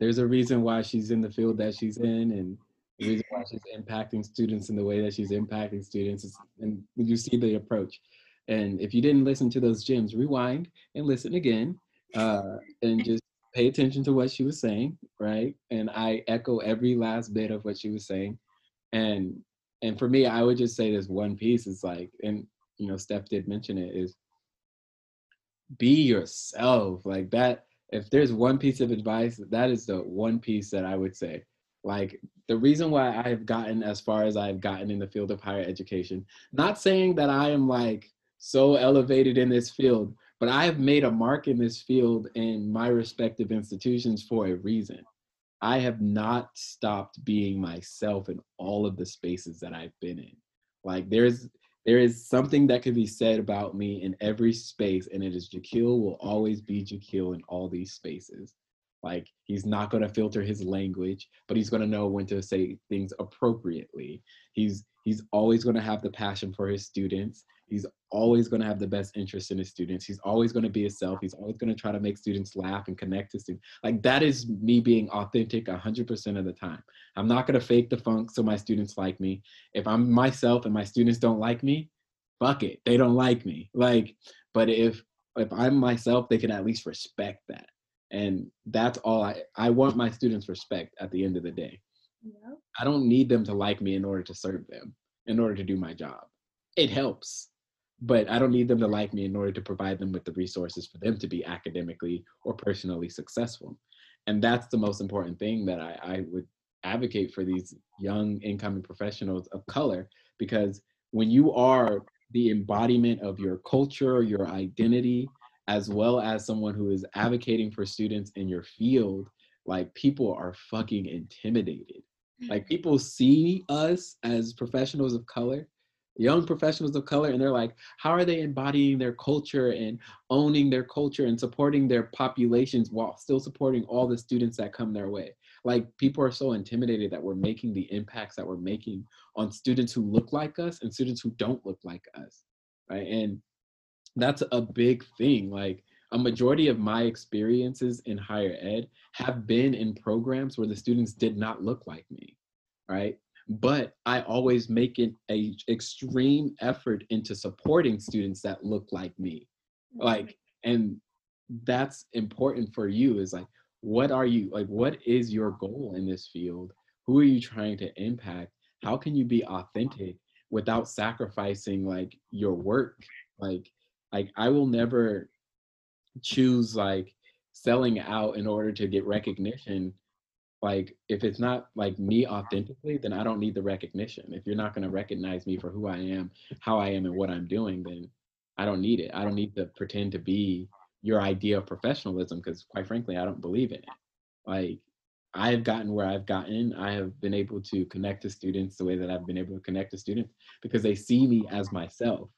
there's a reason why she's in the field that she's in and the reason why she's impacting students in the way that she's impacting students is, and you see the approach and if you didn't listen to those gems, rewind and listen again uh, and just pay attention to what she was saying, right? And I echo every last bit of what she was saying. And and for me, I would just say this one piece is like, and you know, Steph did mention it, is be yourself. Like that, if there's one piece of advice, that is the one piece that I would say. Like the reason why I have gotten as far as I've gotten in the field of higher education, not saying that I am like so elevated in this field, but I have made a mark in this field in my respective institutions for a reason. I have not stopped being myself in all of the spaces that I've been in. Like there's there is something that can be said about me in every space, and it is Jakil will always be Jakil in all these spaces. Like he's not going to filter his language, but he's going to know when to say things appropriately. He's he's always going to have the passion for his students. He's always going to have the best interest in his students. He's always going to be himself. He's always going to try to make students laugh and connect to students. Like that is me being authentic 100% of the time. I'm not going to fake the funk so my students like me. If I'm myself and my students don't like me, fuck it. They don't like me. Like, but if if I'm myself, they can at least respect that. And that's all I I want my students respect at the end of the day. Yep. I don't need them to like me in order to serve them, in order to do my job. It helps but I don't need them to like me in order to provide them with the resources for them to be academically or personally successful. And that's the most important thing that I, I would advocate for these young incoming professionals of color because when you are the embodiment of your culture, your identity, as well as someone who is advocating for students in your field, like people are fucking intimidated. Like mm-hmm. people see us as professionals of color, young professionals of color, and they're like, how are they embodying their culture and owning their culture and supporting their populations while still supporting all the students that come their way? Like people are so intimidated that we're making the impacts that we're making on students who look like us and students who don't look like us. Right. And that's a big thing. Like a majority of my experiences in higher ed have been in programs where the students did not look like me, right? But I always make it a extreme effort into supporting students that look like me. Like, and that's important for you is like, what are you, like, what is your goal in this field? Who are you trying to impact? How can you be authentic without sacrificing like your work? Like, like I will never choose like selling out in order to get recognition. Like if it's not like me authentically then i don't need the recognition. If you're not going to recognize me for who i am how i am and what i'm doing then i don't need it. I don't need to pretend to be your idea of professionalism because quite frankly i don't believe in it. Like i've gotten where i've gotten. I have been able to connect to students the way that i've been able to connect to students because they see me as myself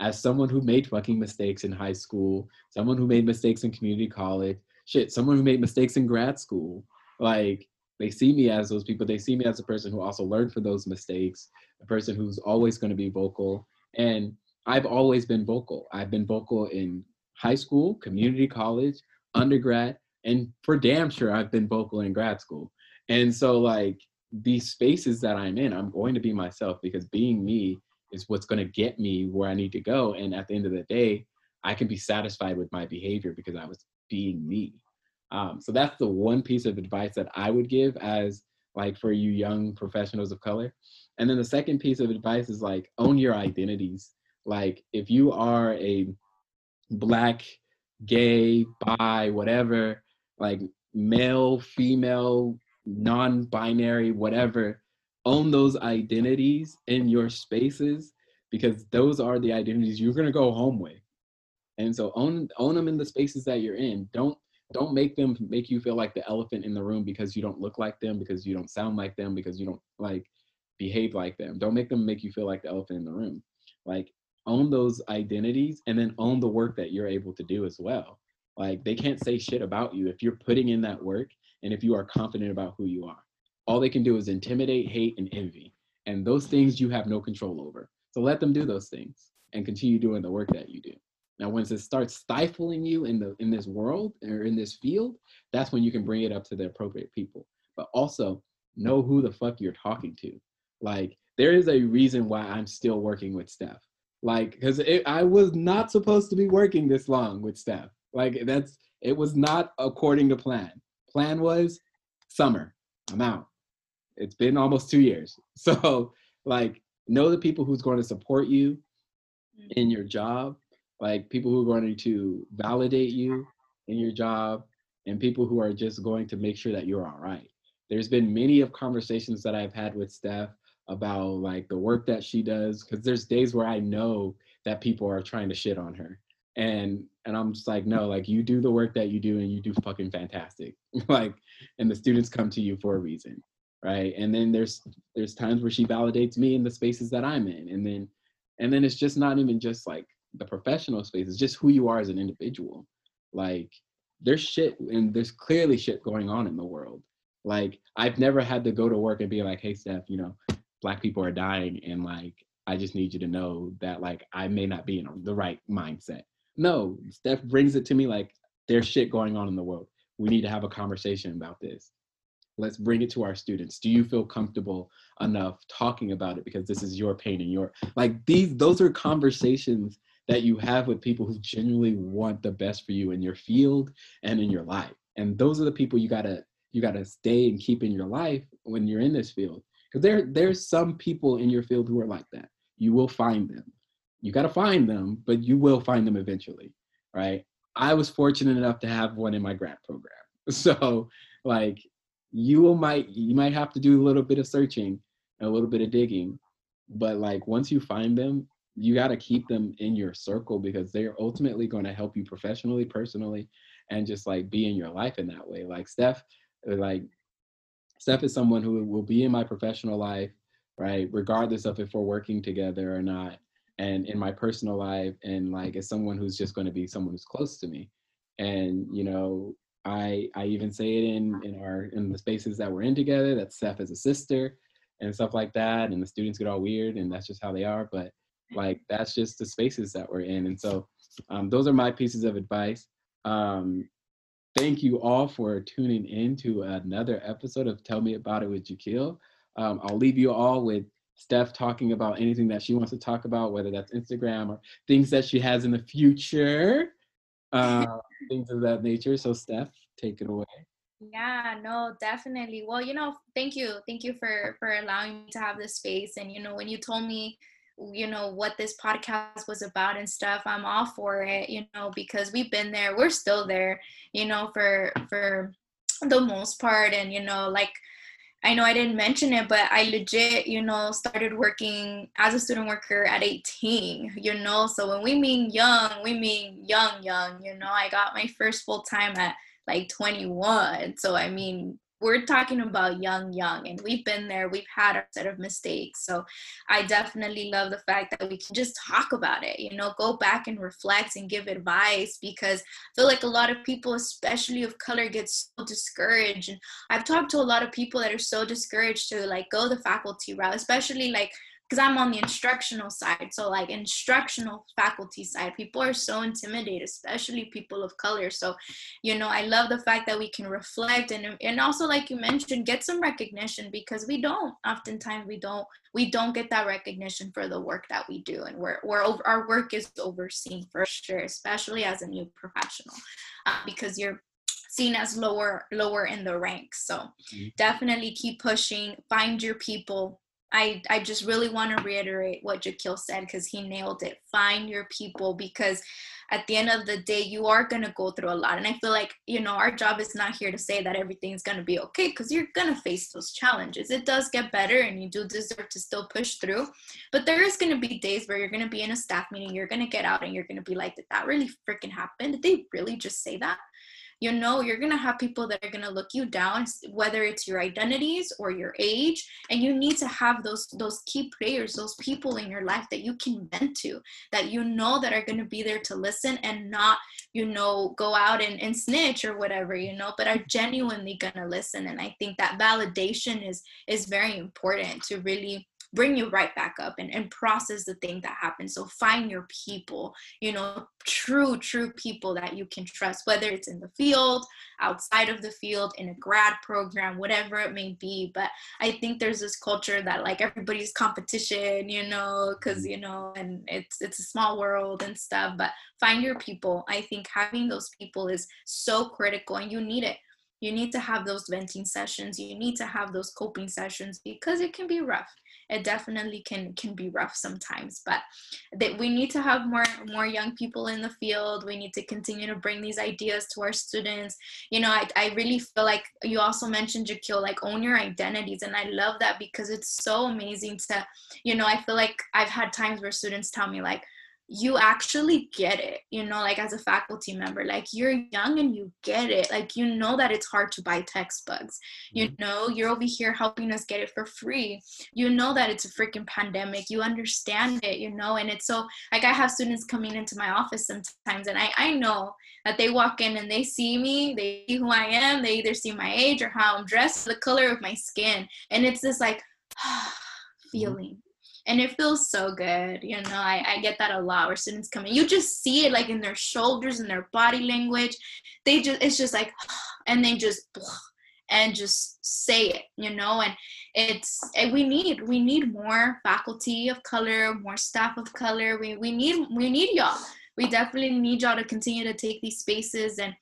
as someone who made fucking mistakes in high school, someone who made mistakes in community college, shit, someone who made mistakes in grad school. Like they see me as those people. They see me as a person who also learned from those mistakes, a person who's always going to be vocal. And I've always been vocal. I've been vocal in high school, community college, undergrad, and for damn sure I've been vocal in grad school. And so like these spaces that I'm in, I'm going to be myself because being me is what's going to get me where I need to go. And at the end of the day, I can be satisfied with my behavior because I was being me. Um, so that's the one piece of advice that I would give as like for you young professionals of color. And then the second piece of advice is like own your identities. Like if you are a black, gay, bi, whatever, like male, female, non-binary, whatever, own those identities in your spaces because those are the identities you're going to go home with. And so own own them in the spaces that you're in. Don't don't make them make you feel like the elephant in the room because you don't look like them because you don't sound like them because you don't like behave like them. Don't make them make you feel like the elephant in the room. Like own those identities and then own the work that you're able to do as well. Like they can't say shit about you if you're putting in that work and if you are confident about who you are all they can do is intimidate, hate, and envy. And those things you have no control over. So let them do those things and continue doing the work that you do. Now, once it starts stifling you in the in this world or in this field, that's when you can bring it up to the appropriate people. But also know who the fuck you're talking to. Like there is a reason why I'm still working with Steph. Like because I was not supposed to be working this long with Steph. Like that's it was not according to plan. Plan was summer. I'm out it's been almost two years. So like know the people who's going to support you mm-hmm. in your job, like people who are going to validate you in your job, and people who are just going to make sure that you're all right. There's been many of conversations that I've had with Steph about like the work that she does, because there's days where I know that people are trying to shit on her. And and I'm just like, no, like you do the work that you do and you do fucking fantastic. like, and the students come to you for a reason right? And then there's there's times where she validates me in the spaces that i'm in. And then and then it's just not even just like the professional space it's just who you are as an individual. Like there's shit and there's clearly shit going on in the world. Like i've never had to go to work and be like hey steph you know black people are dying and like i just need you to know that like i may not be in the right mindset. No steph brings it to me like there's shit going on in the world. We need to have a conversation about this let's bring it to our students. Do you feel comfortable enough talking about it? Because this is your pain and your like these those are conversations that you have with people who genuinely want the best for you in your field and in your life. And those are the people you gotta you gotta stay and keep in your life when you're in this field. Because there there's some people in your field who are like that. You will find them. You got to find them, but you will find them eventually, right? I was fortunate enough to have one in my grant program. So like you will might you might have to do a little bit of searching, and a little bit of digging, but like once you find them, you got to keep them in your circle because they're ultimately going to help you professionally, personally, and just like be in your life in that way. Like Steph, like Steph is someone who will be in my professional life, right? Regardless of if we're working together or not. And in my personal life, and like as someone who's just going to be someone who's close to me. And, you know, I I even say it in in our in the spaces that we're in together, that Steph is a sister and stuff like that. And the students get all weird and that's just how they are. But like that's just the spaces that we're in. And so um, those are my pieces of advice. Um, thank you all for tuning in to another episode of Tell Me About It with Jaquil. Um, I'll leave you all with Steph talking about anything that she wants to talk about, whether that's Instagram or things that she has in the future, uh, things of that nature. So, Steph, take it away. Yeah, no, definitely. Well, you know, thank you, thank you for for allowing me to have this space. And you know, when you told me you know what this podcast was about and stuff i'm all for it you know because we've been there we're still there you know for for the most part and you know like i know i didn't mention it but i legit you know started working as a student worker at 18 you know? So when we mean young we mean young young you know? I got my first full time at like 21 so i mean we're talking about young, young, and we've been there. We've had a set of mistakes. So I definitely love the fact that we can just talk about it, you know, go back and reflect and give advice because I feel like a lot of people, especially of color, get so discouraged. And I've talked to a lot of people that are so discouraged to like go the faculty route, especially like because I'm on the instructional side. So, like, instructional faculty side, people are so intimidated, especially people of color. So, you know, I love the fact that we can reflect and, and also, like you mentioned, get some recognition because we don't, oftentimes, we don't, we don't get that recognition for the work that we do. And we're, we're over, our work is overseen for sure, especially as a new professional, uh, because you're seen as lower lower in the ranks so mm-hmm. definitely keep pushing find your people I, I just really want to reiterate what Jaquil said because he nailed it. Find your people because at the end of the day, you are going to go through a lot. And I feel like, you know, our job is not here to say that everything's going to be okay because you're going to face those challenges. It does get better and you do deserve to still push through. But there is going to be days where you're going to be in a staff meeting, you're going to get out and you're going to be like, did that really freaking happen? Did they really just say that? You know you're going to have people that are going to look you down whether it's your identities or your age and you need to have those those key players those people in your life that you can vent to that you know that are going to be there to listen and not you know go out and, and snitch or whatever you know but are genuinely going to listen and i think that validation is is very important to really bring you right back up and, and process the thing that happened. So find your people you know true true people that you can trust whether it's in the field outside of the field in a grad program whatever it may be. But i think there's this culture that like everybody's competition you know because mm-hmm. you know and it's it's a small world and stuff. But find your people. I think having those people is so critical and you need it. You need to have those venting sessions. You need to have those coping sessions because it can be rough it definitely can can be rough sometimes but that we need to have more more young people in the field. We need to continue to bring these ideas to our students. You know i, I really feel like you also mentioned Jaquil, like own your identities and i love that because it's so amazing to you know i feel like i've had times where students tell me like you actually get it you know like as a faculty member like you're young and you get it like you know that it's hard to buy textbooks you mm-hmm. know you're over here helping us get it for free you know that it's a freaking pandemic you understand it you know and it's so like i have students coming into my office sometimes and i i know that they walk in and they see me they see who i am they either see my age or how i'm dressed the color of my skin and it's this like mm-hmm. feeling and it feels so good you know I, I get that a lot where students come in. You just see it like in their shoulders and their body language. They just it's just like and they just and just say it you know and it's and we need we need more faculty of color more staff of color. We, we need we need y'all. We definitely need y'all to continue to take these spaces and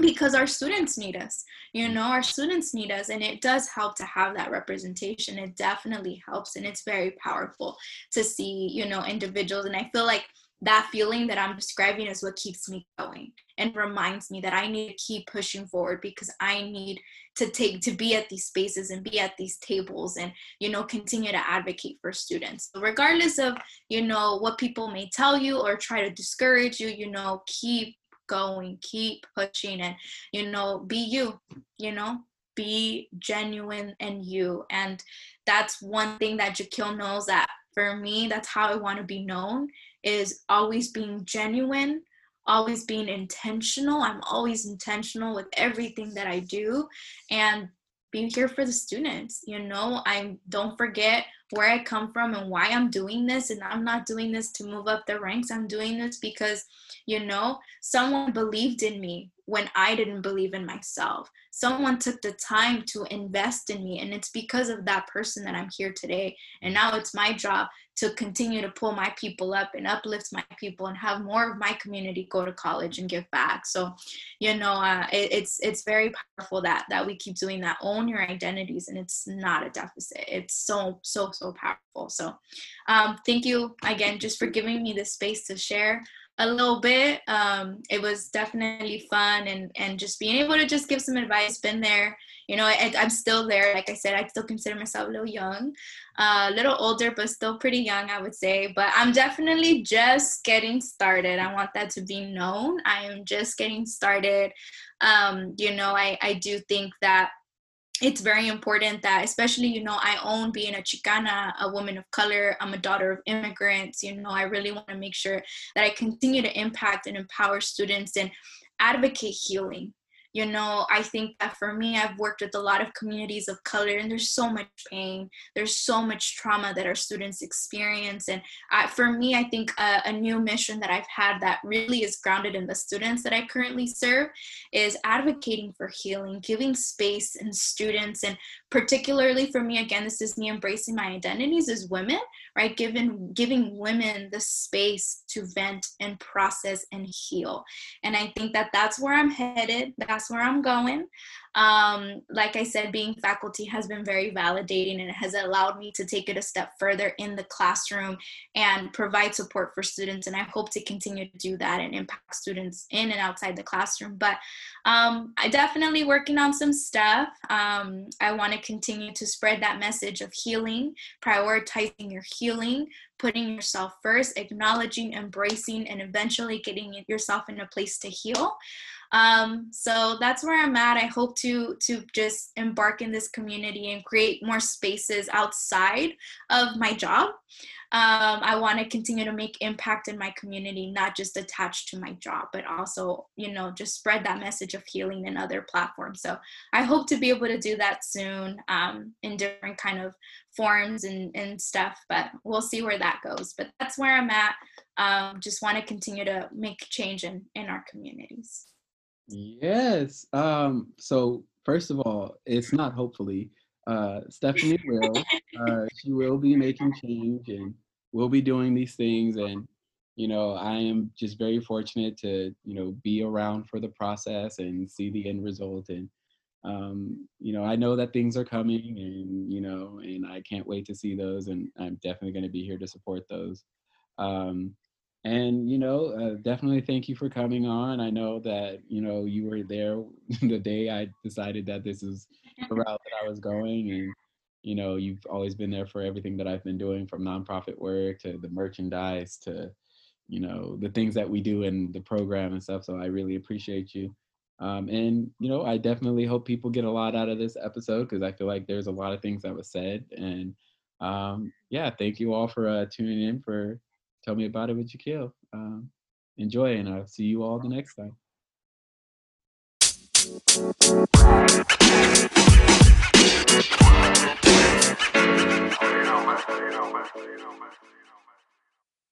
because our students need us you know our students need us and it does help to have that representation. It definitely helps and it's very powerful to see you know individuals and i feel like that feeling that i'm describing is what keeps me going and reminds me that i need to keep pushing forward because i need to take to be at these spaces and be at these tables and you know continue to advocate for students. So regardless of you know what people may tell you or try to discourage you you know keep going keep pushing and you know be you you know? Be genuine and you. And that's one thing that Jaquil knows that for me that's how I want to be known is always being genuine always being intentional. I'm always intentional with everything that I do. And being here for the students. You know i don't forget where i come from and why i'm doing this and i'm not doing this to move up the ranks. I'm doing this because you know someone believed in me when i didn't believe in myself someone took the time to invest in me and it's because of that person that i'm here today. And now it's my job to continue to pull my people up and uplift my people and have more of my community go to college and give back. So you know uh, it, it's it's very powerful that that we keep doing that. Own your identities and it's not a deficit. It's so so so powerful. So um, thank you again just for giving me the space to share a little bit. Um, it was definitely fun and and just being able to just give some advice. Been there, you know. I, am still there. Like I said, I still consider myself a little young, uh, a little older, but still pretty young, I would say. But I'm definitely just getting started. I want that to be known. I am just getting started. Um, you know, I I do think that it's very important that especially you know i own being a chicana a woman of color i'm a daughter of immigrants you know i really want to make sure that i continue to impact and empower students and advocate healing you know i think that for me i've worked with a lot of communities of color and there's so much pain. There's so much trauma that our students experience. And for me i think a, a, new mission that i've had that really is grounded in the students that i currently serve is advocating for healing giving space in students. And particularly for me again this is me embracing my identities as women right? Giving giving women the space to vent and process and heal. And i think that that's where i'm headed. That's where i'm going um, like I said, being faculty has been very validating and it has allowed me to take it a step further in the classroom and provide support for students. And I hope to continue to do that and impact students in and outside the classroom. But um, I definitely working on some stuff. Um, I want to continue to spread that message of healing, prioritizing your healing, putting yourself first, acknowledging, embracing, and eventually getting yourself in a place to heal. Um, so that's where I'm at. I hope to to just embark in this community and create more spaces outside of my job. Um, I want to continue to make impact in my community, not just attached to my job, but also, you know, just spread that message of healing in other platforms. So I hope to be able to do that soon um, in different kind of forms and, and stuff, but we'll see where that goes. But that's where I'm at. Um, just want to continue to make change in, in our communities. Yes. Um, so first of all, it's not hopefully. Uh, Stephanie will. Uh, she will be making change and we'll be doing these things. And, you know, I am just very fortunate to, you know, be around for the process and see the end result. And, um, you know, I know that things are coming and, you know, and I can't wait to see those. And I'm definitely going to be here to support those. Um, and you know uh, definitely thank you for coming on. I know that you know you were there the day i decided that this is the route that i was going. And you know you've always been there for everything that i've been doing from nonprofit work to the merchandise to you know the things that we do in the program and stuff. So i really appreciate you. Um, and you know i definitely hope people get a lot out of this episode because i feel like there's a lot of things that was said. And um, yeah thank you all for uh, tuning in for tell me about it with Jaquil. Um, enjoy, and I'll see you all the next time.